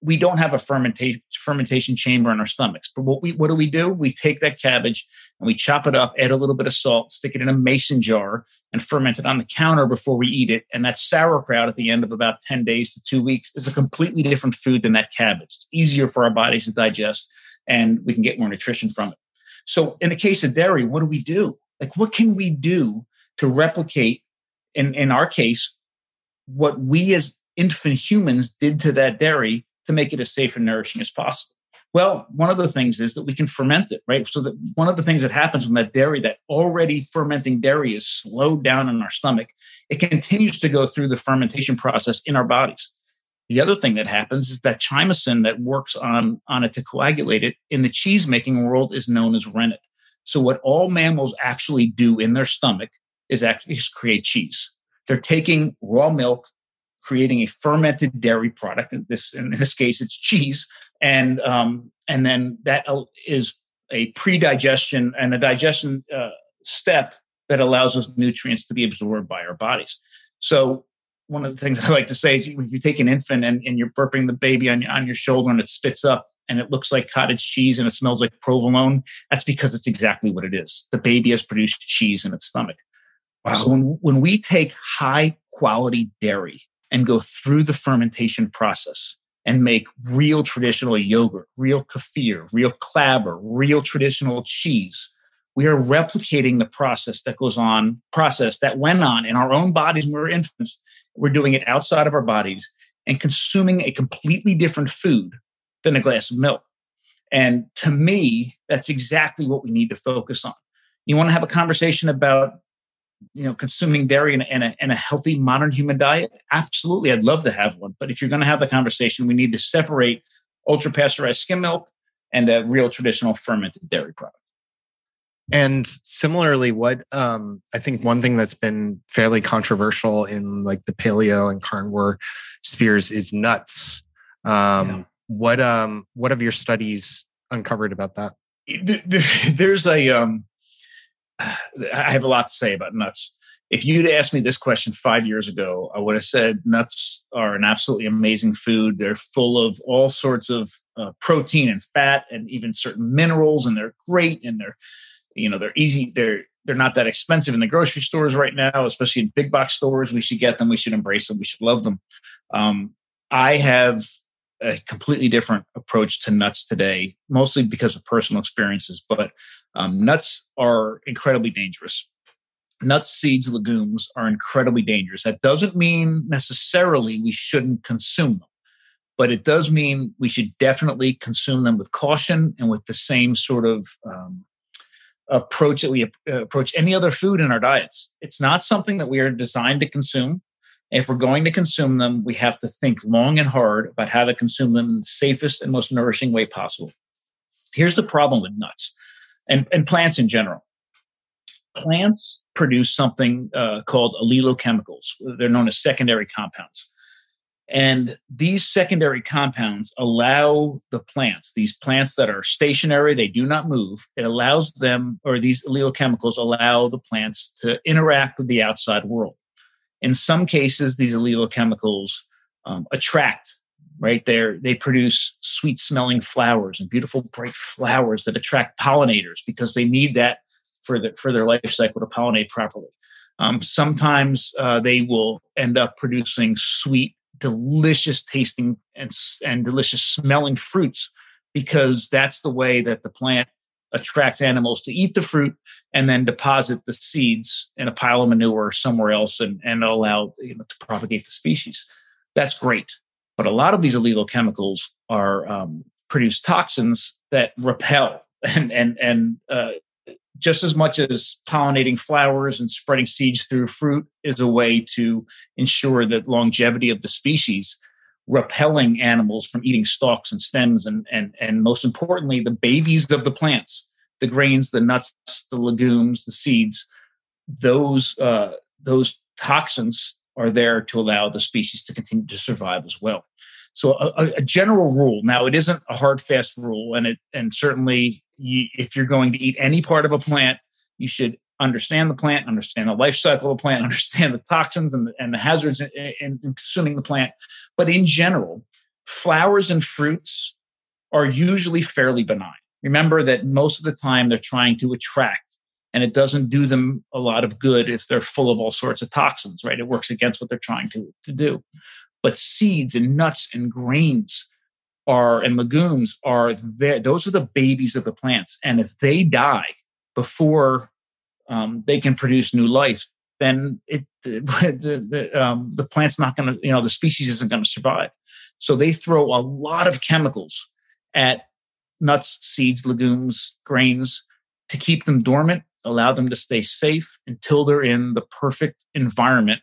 We don't have a fermentation fermentation chamber in our stomachs but what we what do we do? We take that cabbage and we chop it up, add a little bit of salt, stick it in a mason jar, and ferment it on the counter before we eat it. And that sauerkraut at the end of about 10 days to two weeks is a completely different food than that cabbage. It's easier for our bodies to digest, and we can get more nutrition from it. So, in the case of dairy, what do we do? Like, what can we do to replicate, in, in our case, what we as infant humans did to that dairy to make it as safe and nourishing as possible? Well, one of the things is that we can ferment it, right? So that one of the things that happens when that dairy, that already fermenting dairy is slowed down in our stomach, it continues to go through the fermentation process in our bodies. The other thing that happens is that chymosin that works on, on it to coagulate it in the cheese making world is known as rennet. So what all mammals actually do in their stomach is actually is create cheese. They're taking raw milk, creating a fermented dairy product. In this, in this case, it's cheese, and um, and then that is a pre-digestion and a digestion uh, step that allows those nutrients to be absorbed by our bodies. So one of the things [LAUGHS] I like to say is if you take an infant and, and you're burping the baby on, on your shoulder and it spits up and it looks like cottage cheese and it smells like provolone, that's because it's exactly what it is. The baby has produced cheese in its stomach. Wow. So when, when we take high quality dairy and go through the fermentation process and make real traditional yogurt, real kefir, real clabber, real traditional cheese, we are replicating the process that goes on, process that went on in our own bodies when we were infants. We're doing it outside of our bodies and consuming a completely different food than a glass of milk. And to me, that's exactly what we need to focus on. You want to have a conversation about you know consuming dairy in a, in a, in a healthy modern human diet absolutely i'd love to have one. But if you're going to have the conversation we need to separate ultra pasteurized skim milk and a real traditional fermented dairy product. And similarly what um, i think one thing that's been fairly controversial in like the paleo and carnivore spheres is nuts. Um, yeah. what um what have your studies uncovered about that? [LAUGHS] There's a um [SIGHS] I have a lot to say about nuts. If you'd asked me this question five years ago, I would have said nuts are an absolutely amazing food. They're full of all sorts of uh, protein and fat, and even certain minerals, and they're great. And they're, you know, they're easy. They're they're not that expensive in the grocery stores right now, especially in big box stores. We should get them. We should embrace them. We should love them. Um, I have a completely different approach to nuts today, mostly because of personal experiences. But um, nuts are incredibly dangerous. Nuts, seeds, legumes are incredibly dangerous. That doesn't mean necessarily we shouldn't consume them, but it does mean we should definitely consume them with caution and with the same sort of um, approach that we approach any other food in our diets. It's not something that we are designed to consume. If we're going to consume them, we have to think long and hard about how to consume them in the safest and most nourishing way possible. Here's the problem with nuts and, and plants in general. Plants produce something uh, called allelochemicals. They're known as secondary compounds. And these secondary compounds allow the plants, these plants that are stationary, they do not move, it allows them, or these allelochemicals allow the plants to interact with the outside world. In some cases, these allelochemicals um, attract, right? They they produce sweet smelling flowers and beautiful bright flowers that attract pollinators because they need that for, the, for their life cycle to pollinate properly. Um, sometimes uh, they will end up producing sweet, delicious tasting and, and delicious smelling fruits because that's the way that the plant attracts animals to eat the fruit and then deposit the seeds in a pile of manure somewhere else and, and allow you know, to propagate the species. That's great. But a lot of these allelochemicals are um, produce toxins that repel [LAUGHS] and and and uh, just as much as pollinating flowers and spreading seeds through fruit is a way to ensure the longevity of the species repelling animals from eating stalks and stems and and and most importantly the babies of the plants the grains the nuts the legumes the seeds those uh, those toxins are there to allow the species to continue to survive as well. So a, a general rule now it isn't a hard fast rule and it and certainly you, if you're going to eat any part of a plant you should understand the plant, understand the life cycle of the plant, [LAUGHS] understand the toxins and the, and the hazards in, in, in consuming the plant. But in general, flowers and fruits are usually fairly benign. remember that most of the time they're trying to attract and it doesn't do them a lot of good if they're full of all sorts of toxins, right? It works against what they're trying to, to do. But seeds and nuts and grains are and legumes are there. Those are the babies of the plants. And if they die before um, they can produce new life, then it [LAUGHS] the the, um, the plant's not going to you know the species isn't going to survive. So they throw a lot of chemicals at nuts, seeds, legumes, grains to keep them dormant, allow them to stay safe until they're in the perfect environment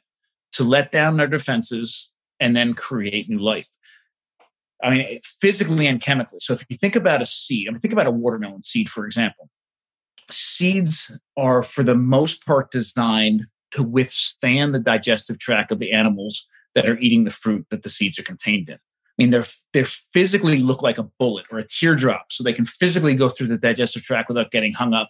to let down their defenses and then create new life. I mean, physically and chemically. So if you think about a seed, I mean, think about a watermelon seed, for example. Seeds are, for the most part, designed to withstand the digestive tract of the animals that are eating the fruit that the seeds are contained in. I mean, they're they physically look like a bullet or a teardrop, so they can physically go through the digestive tract without getting hung up.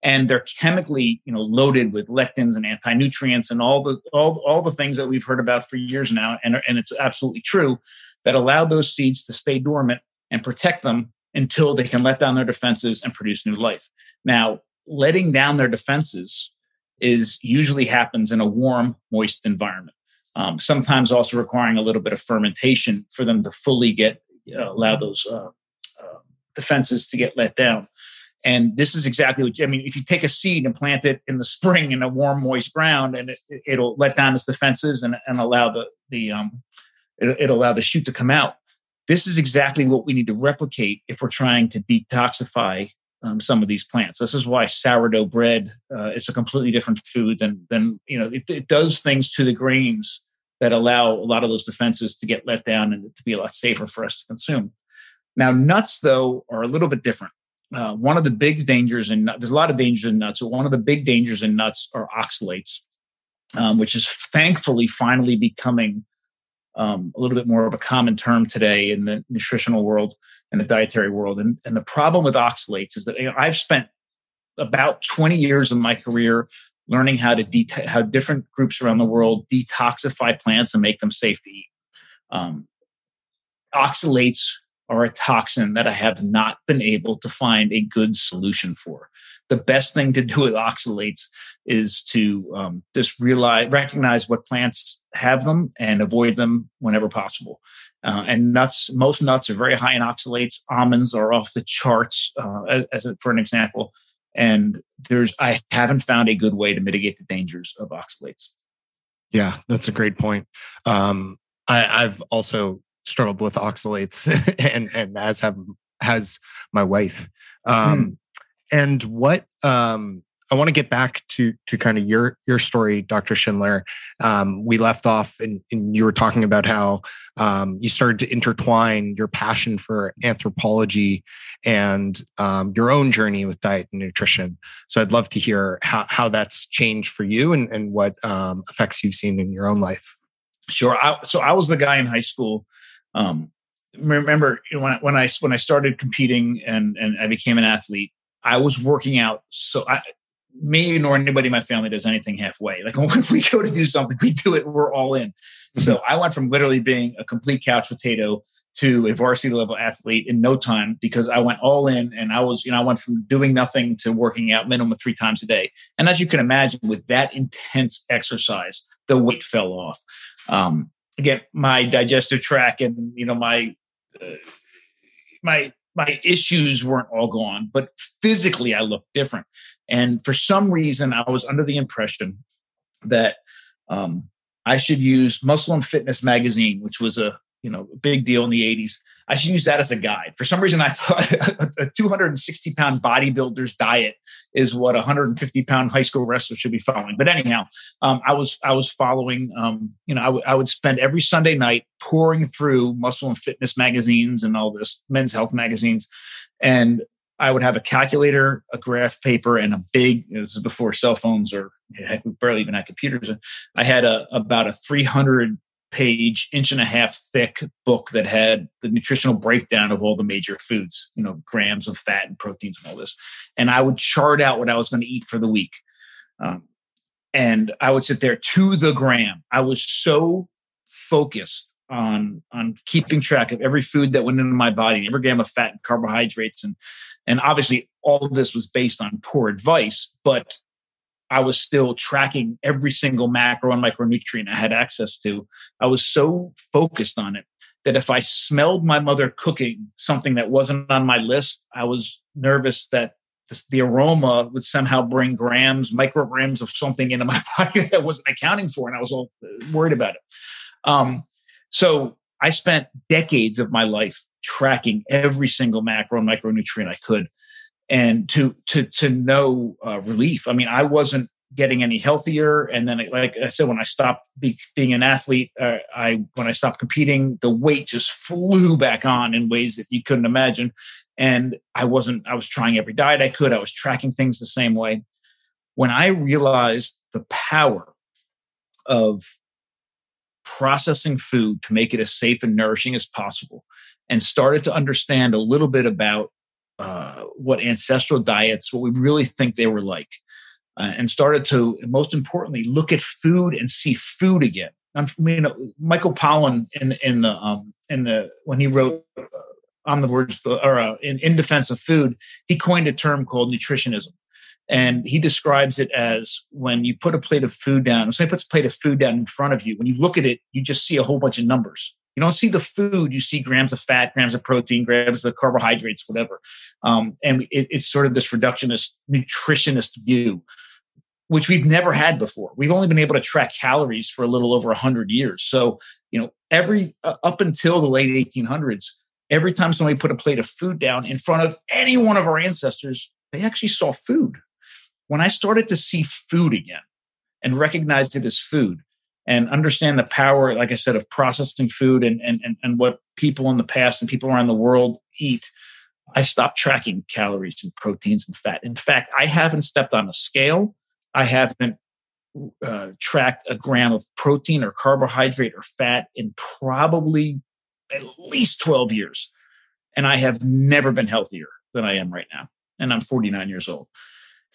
And they're chemically, you know, loaded with lectins and anti-nutrients and all the all, all the things that we've heard about for years now, and, and it's absolutely true that allow those seeds to stay dormant and protect them until they can let down their defenses and produce new life. Now, letting down their defenses is usually happens in a warm, moist environment. Um, sometimes also requiring a little bit of fermentation for them to fully get uh, allow those uh, uh, defenses to get let down. And this is exactly what I mean. If you take a seed and plant it in the spring in a warm, moist ground, and it, will let down its defenses and, and allow the the um, it, it'll allow the shoot to come out. This is exactly what we need to replicate if we're trying to detoxify um, some of these plants. This is why sourdough bread uh, is a completely different food than than you know. It, it, does things to the grains that allow a lot of those defenses to get let down and to be a lot safer for us to consume. Now, nuts though are a little bit different. Uh, one of the big dangers in there's a lot of dangers in nuts. But one of the big dangers in nuts are oxalates, um, which is thankfully finally becoming um, a little bit more of a common term today in the nutritional world and the dietary world. And, and the problem with oxalates is that you know, I've spent about 20 years of my career learning how to de- how different groups around the world detoxify plants and make them safe to eat. Um, oxalates are a toxin that I have not been able to find a good solution for. The best thing to do with oxalates is to um, just realize, recognize what plants have them and avoid them whenever possible. Uh, and nuts, most nuts are very high in oxalates. Almonds are off the charts, uh, as, as a, for an example. And there's, I haven't found a good way to mitigate the dangers of oxalates. Yeah, that's a great point. Um, I, I've also struggled with oxalates, [LAUGHS] and and as have has my wife. Um, hmm. And what um, I want to get back to to kind of your your story, Dr. Schindler. Um, we left off, and, and, you were talking about how um, you started to intertwine your passion for anthropology and um, your own journey with diet and nutrition. So I'd love to hear how how that's changed for you and and what um, effects you've seen in your own life. Sure. I, so I was the guy in high school. Um, remember when I, when I when I started competing and and I became an athlete. I was working out so I, me nor anybody in my family does anything halfway. Like [LAUGHS] when we go to do something, we do it, we're all in. So I went from literally being a complete couch potato to a varsity level athlete in no time because I went all in and I was, you know, I went from doing nothing to working out minimum three times a day. And as you can imagine, with that intense exercise, the weight fell off. Um, again, my digestive tract and, you know, my, uh, my, my issues weren't all gone, but physically I looked different. And for some reason, I was under the impression that um, I should use Muscle and Fitness magazine, which was a you know big deal in the 80s. I should use that as a guide. For some reason, I thought [LAUGHS] a 260 pound bodybuilder's diet is what a 150 pound high school wrestler should be following. But anyhow, um, I was I was following. Um, you know, I, w- I would spend every Sunday night pouring through Muscle and Fitness magazines and all this men's health magazines, and I would have a calculator, a graph paper, and a big. This is before cell phones or barely even had computers. I had a about a 300 page, inch and a half thick book that had the nutritional breakdown of all the major foods, you know, grams of fat and proteins and all this. And I would chart out what I was going to eat for the week. Um, and I would sit there to the gram. I was so focused on on keeping track of every food that went into my body, every gram of fat and carbohydrates and And obviously, all of this was based on poor advice, but I was still tracking every single macro and micronutrient I had access to. I was so focused on it that if I smelled my mother cooking something that wasn't on my list, I was nervous that the, aroma would somehow bring grams, micrograms of something into my [LAUGHS] body that I wasn't accounting for. And I was all worried about it. Um, so I spent decades of my life tracking every single macro and micronutrient I could and to to to no uh, relief. I mean, I wasn't getting any healthier, and then, like I said, when I stopped be, being an athlete, uh, I when I stopped competing, the weight just flew back on in ways that you couldn't imagine. And I wasn't. I was trying every diet I could. I was tracking things the same way. When I realized the power of processing food to make it as safe and nourishing as possible, and started to understand a little bit about uh, what ancestral diets, what we really think they were like, uh, and started to, most importantly, look at food and see food again. I mean, Michael Pollan in in the um, in the when he wrote uh, on the words or uh, in, in defense of food, he coined a term called nutritionism. And he describes it as when you put a plate of food down, somebody puts a plate of food down in front of you, when you look at it, you just see a whole bunch of numbers. You don't see the food, you see grams of fat, grams of protein, grams of carbohydrates, whatever. Um, and it, it's sort of this reductionist, nutritionist view, which we've never had before. We've only been able to track calories for a little over 100 years. So, you know, every uh, up until the late 1800s, every time somebody put a plate of food down in front of any one of our ancestors, they actually saw food. When I started to see food again and recognized it as food, and understand the power, like I said, of processing food and, and, and, and what people in the past and people around the world eat, I stopped tracking calories and proteins and fat. In fact, I haven't stepped on a scale. I haven't uh, tracked a gram of protein or carbohydrate or fat in probably at least 12 years. And I have never been healthier than I am right now. And I'm 49 years old.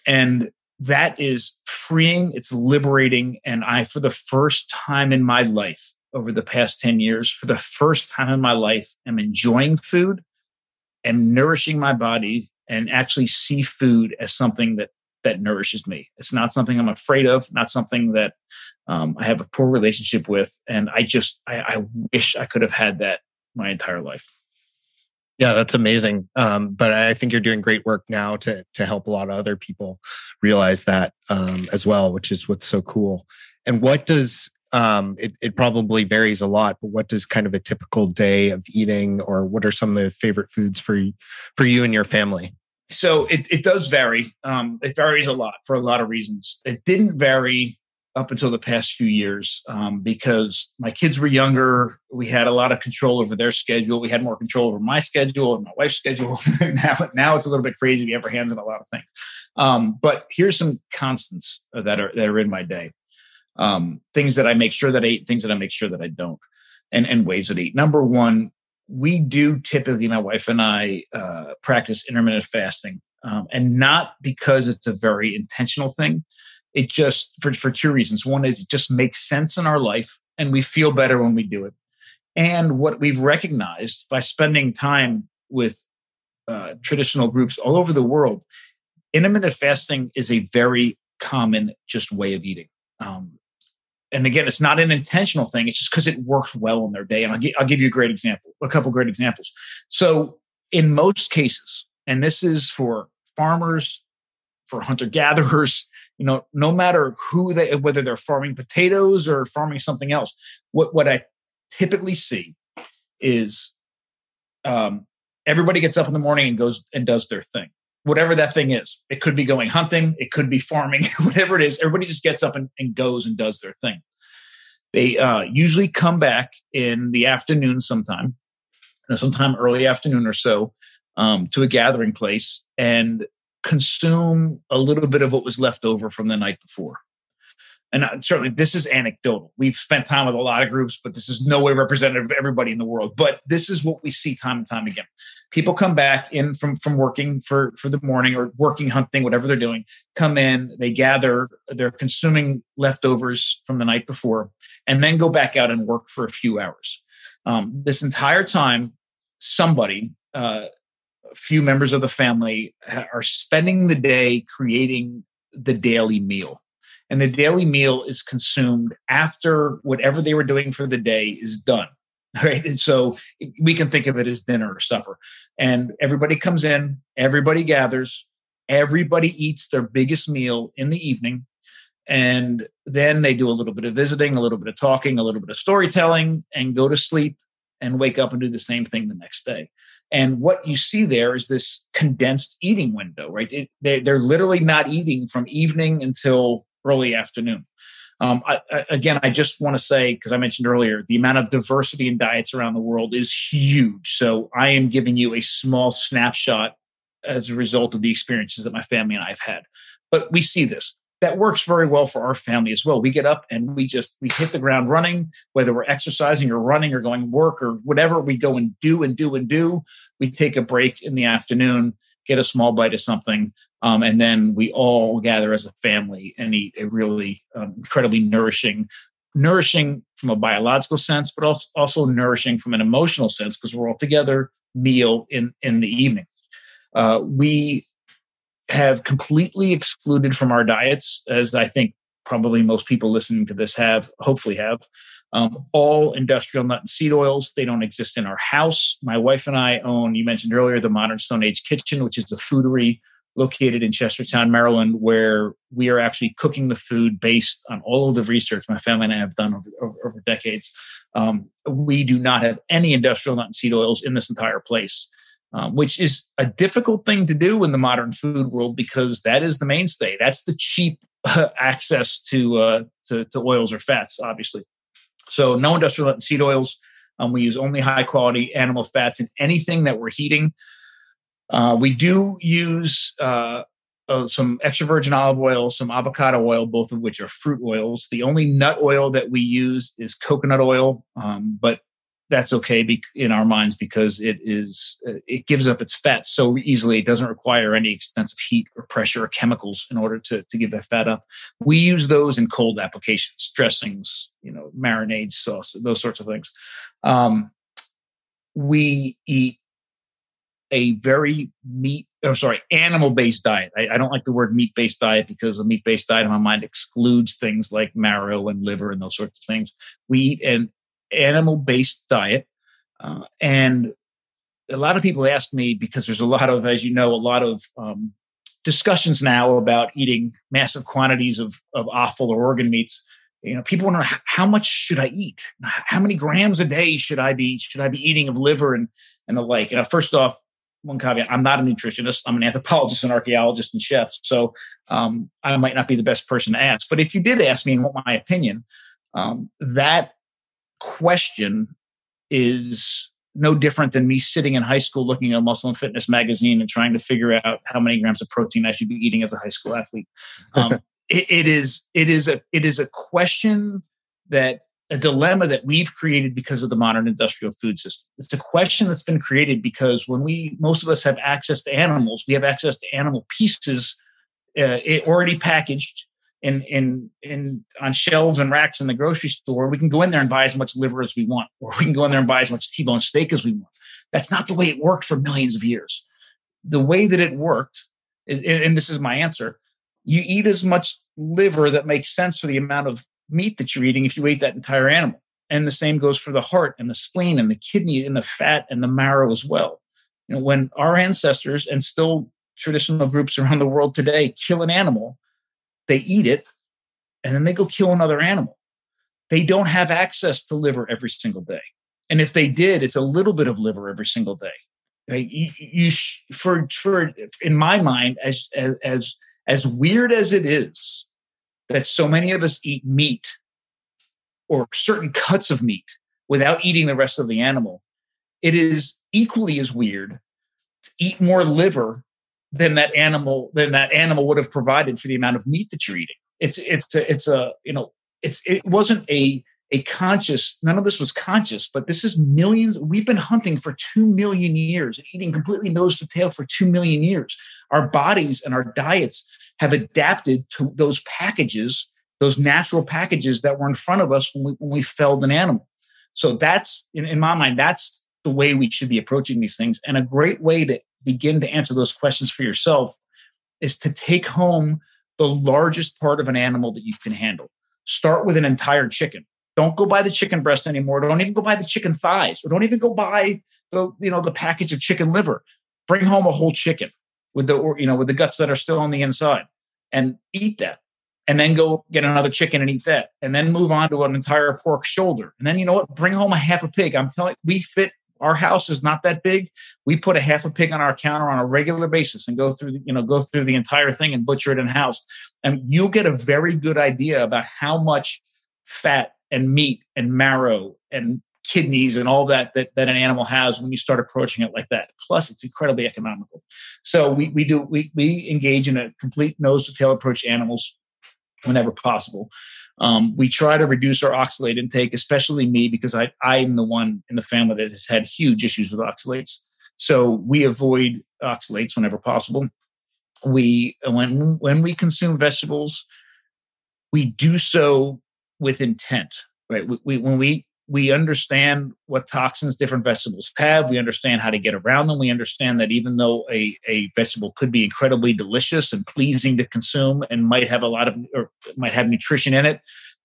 And that is freeing, it's liberating. And I, for the first time in my life over the past 10 years, for the first time in my life, am enjoying food and nourishing my body and actually see food as something that that nourishes me. It's not something I'm afraid of, not something that um, I have a poor relationship with. And I just, I, I wish I could have had that my entire life. Yeah, that's amazing. Um, but I think you're doing great work now to to help a lot of other people realize that um, as well, which is what's so cool. And what does um, it, it probably varies a lot, but what does kind of a typical day of eating, or what are some of the favorite foods for you, for you and your family? So it, it does vary. Um, it varies a lot for a lot of reasons. It didn't vary up until the past few years um, because my kids were younger. We had a lot of control over their schedule. We had more control over my schedule and my wife's schedule. [LAUGHS] now, now it's a little bit crazy. We have our hands on a lot of things. Um, but here's some constants that are that are in my day. Um, things that I make sure that I eat, things that I make sure that I don't, and and ways that I eat. Number one, we do typically, my wife and I, uh, practice intermittent fasting, um, and not because it's a very intentional thing it just for, for two reasons. One is it just makes sense in our life and we feel better when we do it. And what we've recognized by spending time with uh, traditional groups all over the world intermittent fasting is a very common just way of eating. Um, and again it's not an intentional thing. It's just because it works well in their day. And I'll, gi- I'll give you a great example a couple great examples. So in most cases and this is for farmers for hunter gatherers you know, no matter who they, whether they're farming potatoes or farming something else, what, what I typically see is um, everybody gets up in the morning and goes and does their thing, whatever that thing is. It could be going hunting, it could be farming, [LAUGHS] whatever it is. Everybody just gets up and, and goes and does their thing. They uh, usually come back in the afternoon sometime, sometime early afternoon or so, um, to a gathering place, and consume a little bit of what was left over from the night before. And certainly, this is anecdotal. We've spent time with a lot of groups, but this is no way representative of everybody in the world. But this is what we see time and time again. People come back in from from working for for the morning or working hunting, whatever they're doing. Come in, they gather, they're consuming leftovers from the night before, and then go back out and work for a few hours. Um, this entire time, somebody uh, few members of the family are spending the day creating the daily meal. And the daily meal is consumed after whatever they were doing for the day is done. [LAUGHS] Right. And so we can think of it as dinner or supper. And everybody comes in, everybody gathers, everybody eats their biggest meal in the evening. And then they do a little bit of visiting, a little bit of talking, a little bit of storytelling, and go to sleep and wake up and do the same thing the next day. And what you see there is this condensed eating window, right? It, they, they're literally not eating from evening until early afternoon. Um, I, I, again, I just want to say, because I mentioned earlier, the amount of diversity in diets around the world is huge. So I am giving you a small snapshot as a result of the experiences that my family and I have had. But we see this that works very well for our family as well. We get up and we just we hit the ground running, whether we're exercising or running or going to work or whatever. We go and do and do and do. We take a break in the afternoon, get a small bite of something, um, and then we all gather as a family and eat a really um, incredibly nourishing, nourishing from a biological sense, but also also nourishing from an emotional sense because we're all together meal in in the evening. Uh, we have completely excluded from our diets, as I think probably most people listening to this have, hopefully have, um, all industrial nut and seed oils. They don't exist in our house. My wife and I own, you mentioned earlier, the Modern Stone Age Kitchen, which is the foodery located in Chestertown, Maryland, where we are actually cooking the food based on all of the research my family and I have done over, over, over decades. Um, we do not have any industrial nut and seed oils in this entire place um, which is a difficult thing to do in the modern food world because that is the mainstay. That's the cheap [LAUGHS] access to, uh, to, to oils or fats, obviously. So no industrial seed oils. Um, we use only high quality animal fats in anything that we're heating. Uh, we do use uh, uh, some extra virgin olive oil, some avocado oil, both of which are fruit oils. The only nut oil that we use is coconut oil, um, but that's okay in our minds because it is uh, it gives up its fat so easily it doesn't require any extensive heat or pressure or chemicals in order to, to give that fat up we use those in cold applications dressings you know marinades sauce those sorts of things um, we eat a very meat I'm sorry, animal based diet. I, I, don't like the word meat based diet because a meat based diet in my mind excludes things like marrow and liver and those sorts of things. We eat an animal based diet. Uh, and a lot of people ask me because there's a lot of, as you know, a lot of um, discussions now about eating massive quantities of, of offal or organ meats. You know, people know how much should I eat? How many grams a day should I be should I be eating of liver and and the like? And first off, one caveat: I'm not a nutritionist. I'm an anthropologist, an archaeologist, and chef. So um, I might not be the best person to ask. But if you did ask me and want my opinion, um, that question is no different than me sitting in high school looking at a muscle and fitness magazine and trying to figure out how many grams of protein I should be eating as a high school athlete. Um, [LAUGHS] it, it is it is a it is a question that a dilemma that we've created because of the modern industrial food system. It's a question that's been created because when we most of us have access to animals, we have access to animal pieces uh, already packaged in in in on shelves and racks in the grocery store. We can go in there and buy as much liver as we want, or we can go in there and buy as much T-bone steak as we want. That's not the way it worked for millions of years. The way that it worked, and this is my answer, you eat as much liver that makes sense for the amount of meat that you're eating if you ate that entire animal. And the same goes for the heart and the spleen and the kidney and the fat and the marrow as well. You know, when our ancestors and still traditional groups around the world today kill an animal, they eat it, and then they go kill another animal. They don't have access to liver every single day. And if they did, it's a little bit of liver every single day. Right? You, you for for in my mind, as as as weird as it is that so many of us eat meat or certain cuts of meat without eating the rest of the animal, it is equally as weird to eat more liver than that animal than that animal would have provided for the amount of meat that you're eating. It's it's a, it's a you know it's it wasn't a a conscious none of this was conscious but this is millions we've been hunting for 2 million years eating completely nose to tail for 2 million years. Our bodies and our diets have adapted to those packages those natural packages that were in front of us when we, when we felled an animal. So that's in, in my mind that's the way we should be approaching these things. And a great way to begin to answer those questions for yourself is to take home the largest part of an animal that you can handle. Start with an entire chicken. Don't go buy the chicken breast anymore. Don't even go buy the chicken thighs, or don't even go buy the you know the package of chicken liver. Bring home a whole chicken with the or, you know with the guts that are still on the inside, and eat that. And then go get another chicken and eat that, and then move on to an entire pork shoulder. And then you know what? Bring home a half a pig. I'm telling we fit our house is not that big. We put a half a pig on our counter on a regular basis and go through, the, you know, go through the entire thing and butcher it in house. And you'll get a very good idea about how much fat and meat and marrow and kidneys and all that, that that an animal has when you start approaching it like that. Plus, it's incredibly economical. So we we do we we engage in a complete nose to tail approach animals whenever possible. Um, we try to reduce our oxalate intake, especially me, because I, I'm the one in the family that has had huge issues with oxalates. So we avoid oxalates whenever possible. We when when we consume vegetables, we do so with intent, right? We, we when we we understand what toxins different vegetables have. We understand how to get around them. We understand that even though a, a vegetable could be incredibly delicious and pleasing to consume and might have a lot of or might have nutrition in it,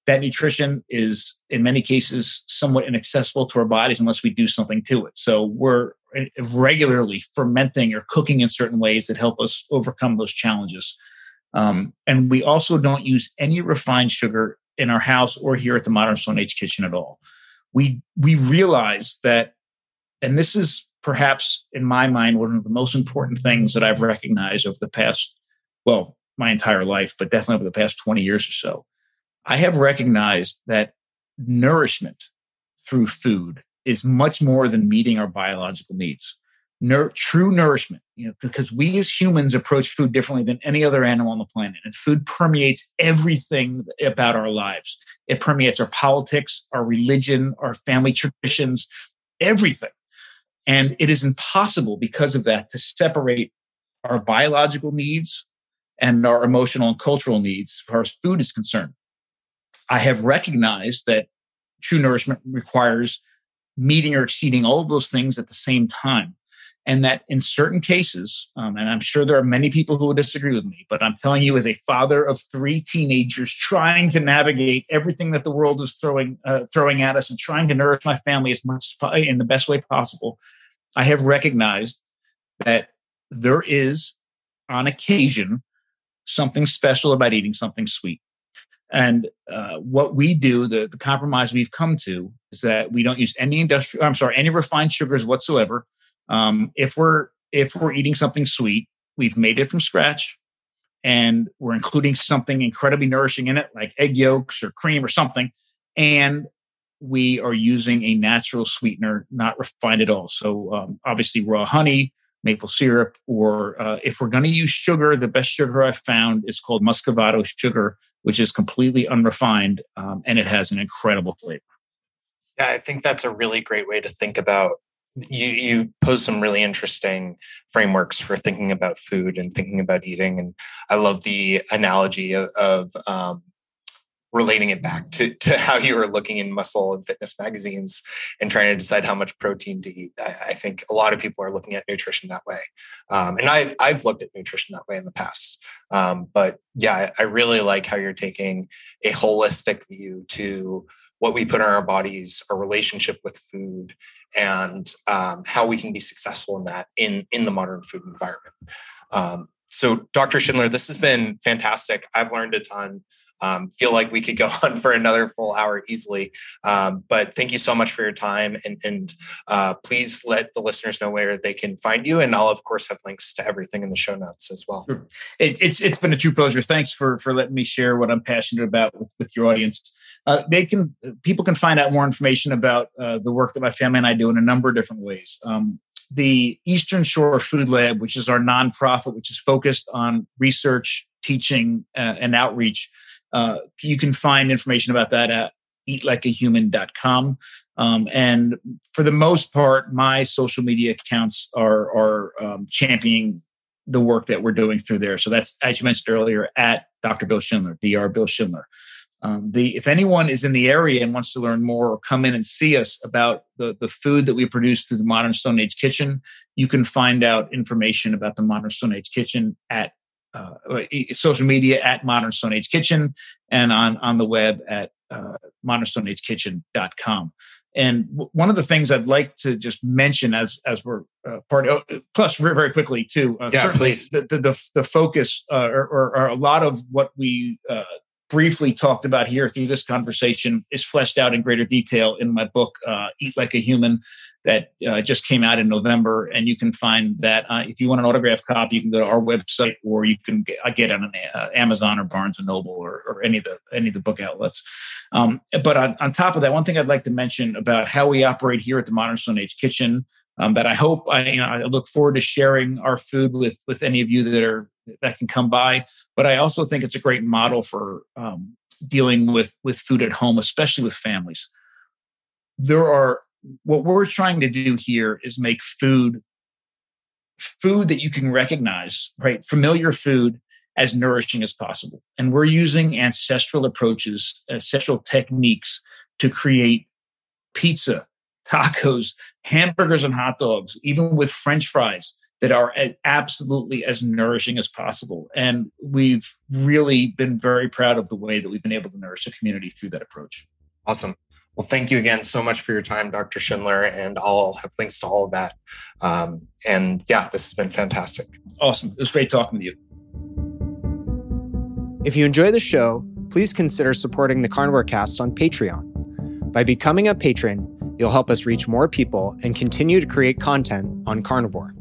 that nutrition is in many cases somewhat inaccessible to our bodies unless we do something to it. So we're regularly fermenting or cooking in certain ways that help us overcome those challenges. Um, and we also don't use any refined sugar in our house or here at the Modern Stone Age Kitchen at all we we realize that, and this is perhaps in my mind one of the most important things that I've recognized over the past, well, my entire life, but definitely over the past 20 years or so. I have recognized that nourishment through food is much more than meeting our biological needs nur- true nourishment, you know, because we as humans approach food differently than any other animal on the planet. And food permeates everything about our lives. It permeates our politics, our religion, our family traditions, everything. And it is impossible because of that to separate our biological needs and our emotional and cultural needs as far as food is concerned. I have recognized that true nourishment requires meeting or exceeding all of those things at the same time and that in certain cases, um, and I'm sure there are many people who would disagree with me, but I'm telling you, as a father of three teenagers trying to navigate everything that the world is throwing uh, throwing at us and trying to nourish my family as much in the best way possible, I have recognized that there is, on occasion, something special about eating something sweet. And uh, what we do, the, the compromise we've come to, is that we don't use any industrial, I'm sorry, any refined sugars whatsoever. Um, if we're if we're eating something sweet, we've made it from scratch, and we're including something incredibly nourishing in it, like egg yolks or cream or something, and we are using a natural sweetener, not refined at all. So um, obviously raw honey, maple syrup, or uh, if we're going to use sugar, the best sugar I've found is called Muscovado sugar, which is completely unrefined um, and it has an incredible flavor. Yeah, I think that's a really great way to think about you you pose some really interesting frameworks for thinking about food and thinking about eating and i love the analogy of, of um, relating it back to, to how you were looking in muscle and fitness magazines and trying to decide how much protein to eat. I, I think a lot of people are looking at nutrition that way. Um, and I, I've looked at nutrition that way in the past. Um, but yeah, I, I really like how you're taking a holistic view to what we put in our bodies, our relationship with food, and um, how we can be successful in that in in the modern food environment. Um, so, Dr. Schindler, this has been fantastic. I've learned a ton. Um, feel like we could go [LAUGHS] on for another full hour easily. Um, but thank you so much for your time, and, and uh, please let the listeners know where they can find you. And I'll of course have links to everything in the show notes as well. It, it's it's been a true pleasure. Thanks for for letting me share what I'm passionate about with, with your audience. Uh, they can people can find out more information about uh, the work that my family and I do in a number of different ways. Um, the Eastern Shore Food Lab, which is our nonprofit, which is focused on research, teaching, uh, and outreach. Uh, you can find information about that at eatlikeahuman.com. Um, and for the most part, my social media accounts are, are um, championing the work that we're doing through there. So that's, as you mentioned earlier, at Dr. Bill Schindler, Dr. Bill Schindler. Um, the if anyone is in the area and wants to learn more or come in and see us about the the food that we produce through the Modern Stone Age Kitchen, you can find out information about the Modern Stone Age Kitchen at uh, social media at Modern Stone Age Kitchen and on on the web at uh, modernstoneagekitchen.com. And w- one of the things I'd like to just mention as as we're uh, part of, plus very, very quickly too, uh, yeah, please. The, the, the, the focus uh, or, or, or, a lot of what we uh, briefly talked about here through this conversation is fleshed out in greater detail in my book, uh, Eat Like a Human, that uh, just came out in November. And you can find that uh, if you want an autographed copy, you can go to our website or you can get, uh, get on uh, Amazon or Barnes and Noble or, or, any of the any of the book outlets. Um, but on, on top of that, one thing I'd like to mention about how we operate here at the Modern Stone Age Kitchen um, that I hope I, you know, I look forward to sharing our food with with any of you that are that can come by. But I also think it's a great model for um, dealing with with food at home, especially with families. There are what we're trying to do here is make food food that you can recognize, right? Familiar food as nourishing as possible. And we're using ancestral approaches, ancestral techniques to create pizza, tacos, hamburgers, and hot dogs, even with French fries that are absolutely as nourishing as possible. And we've really been very proud of the way that we've been able to nourish the community through that approach. Awesome. Well, thank you again so much for your time, Dr. Schindler, and I'll have links to all of that. Um, and yeah, this has been fantastic. Awesome. It was great talking to you. If you enjoy the show, please consider supporting the Carnivore Cast on Patreon. By becoming a patron, you'll help us reach more people and continue to create content on carnivore.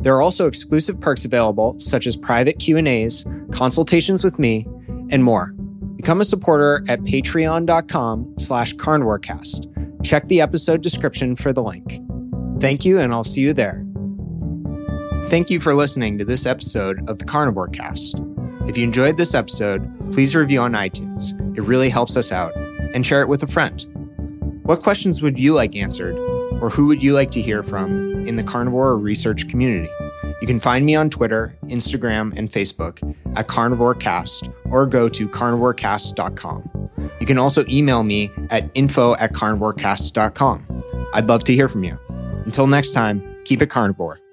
There are also exclusive perks available, such as private Q&As, consultations with me, and more. Become a supporter at patreon.com slash carnivorecast. Check the episode description for the link. Thank you, and I'll see you there. Thank you for listening to this episode of the Carnivore Cast. If you enjoyed this episode, please review on iTunes. It really helps us out. And share it with a friend. What questions would you like answered? Or who would you like to hear from in the carnivore research community? You can find me on Twitter, Instagram, and Facebook at CarnivoreCast or go to carnivorecast.com. You can also email me at info at carnivorecast.com. I'd love to hear from you. Until next time, keep it carnivore.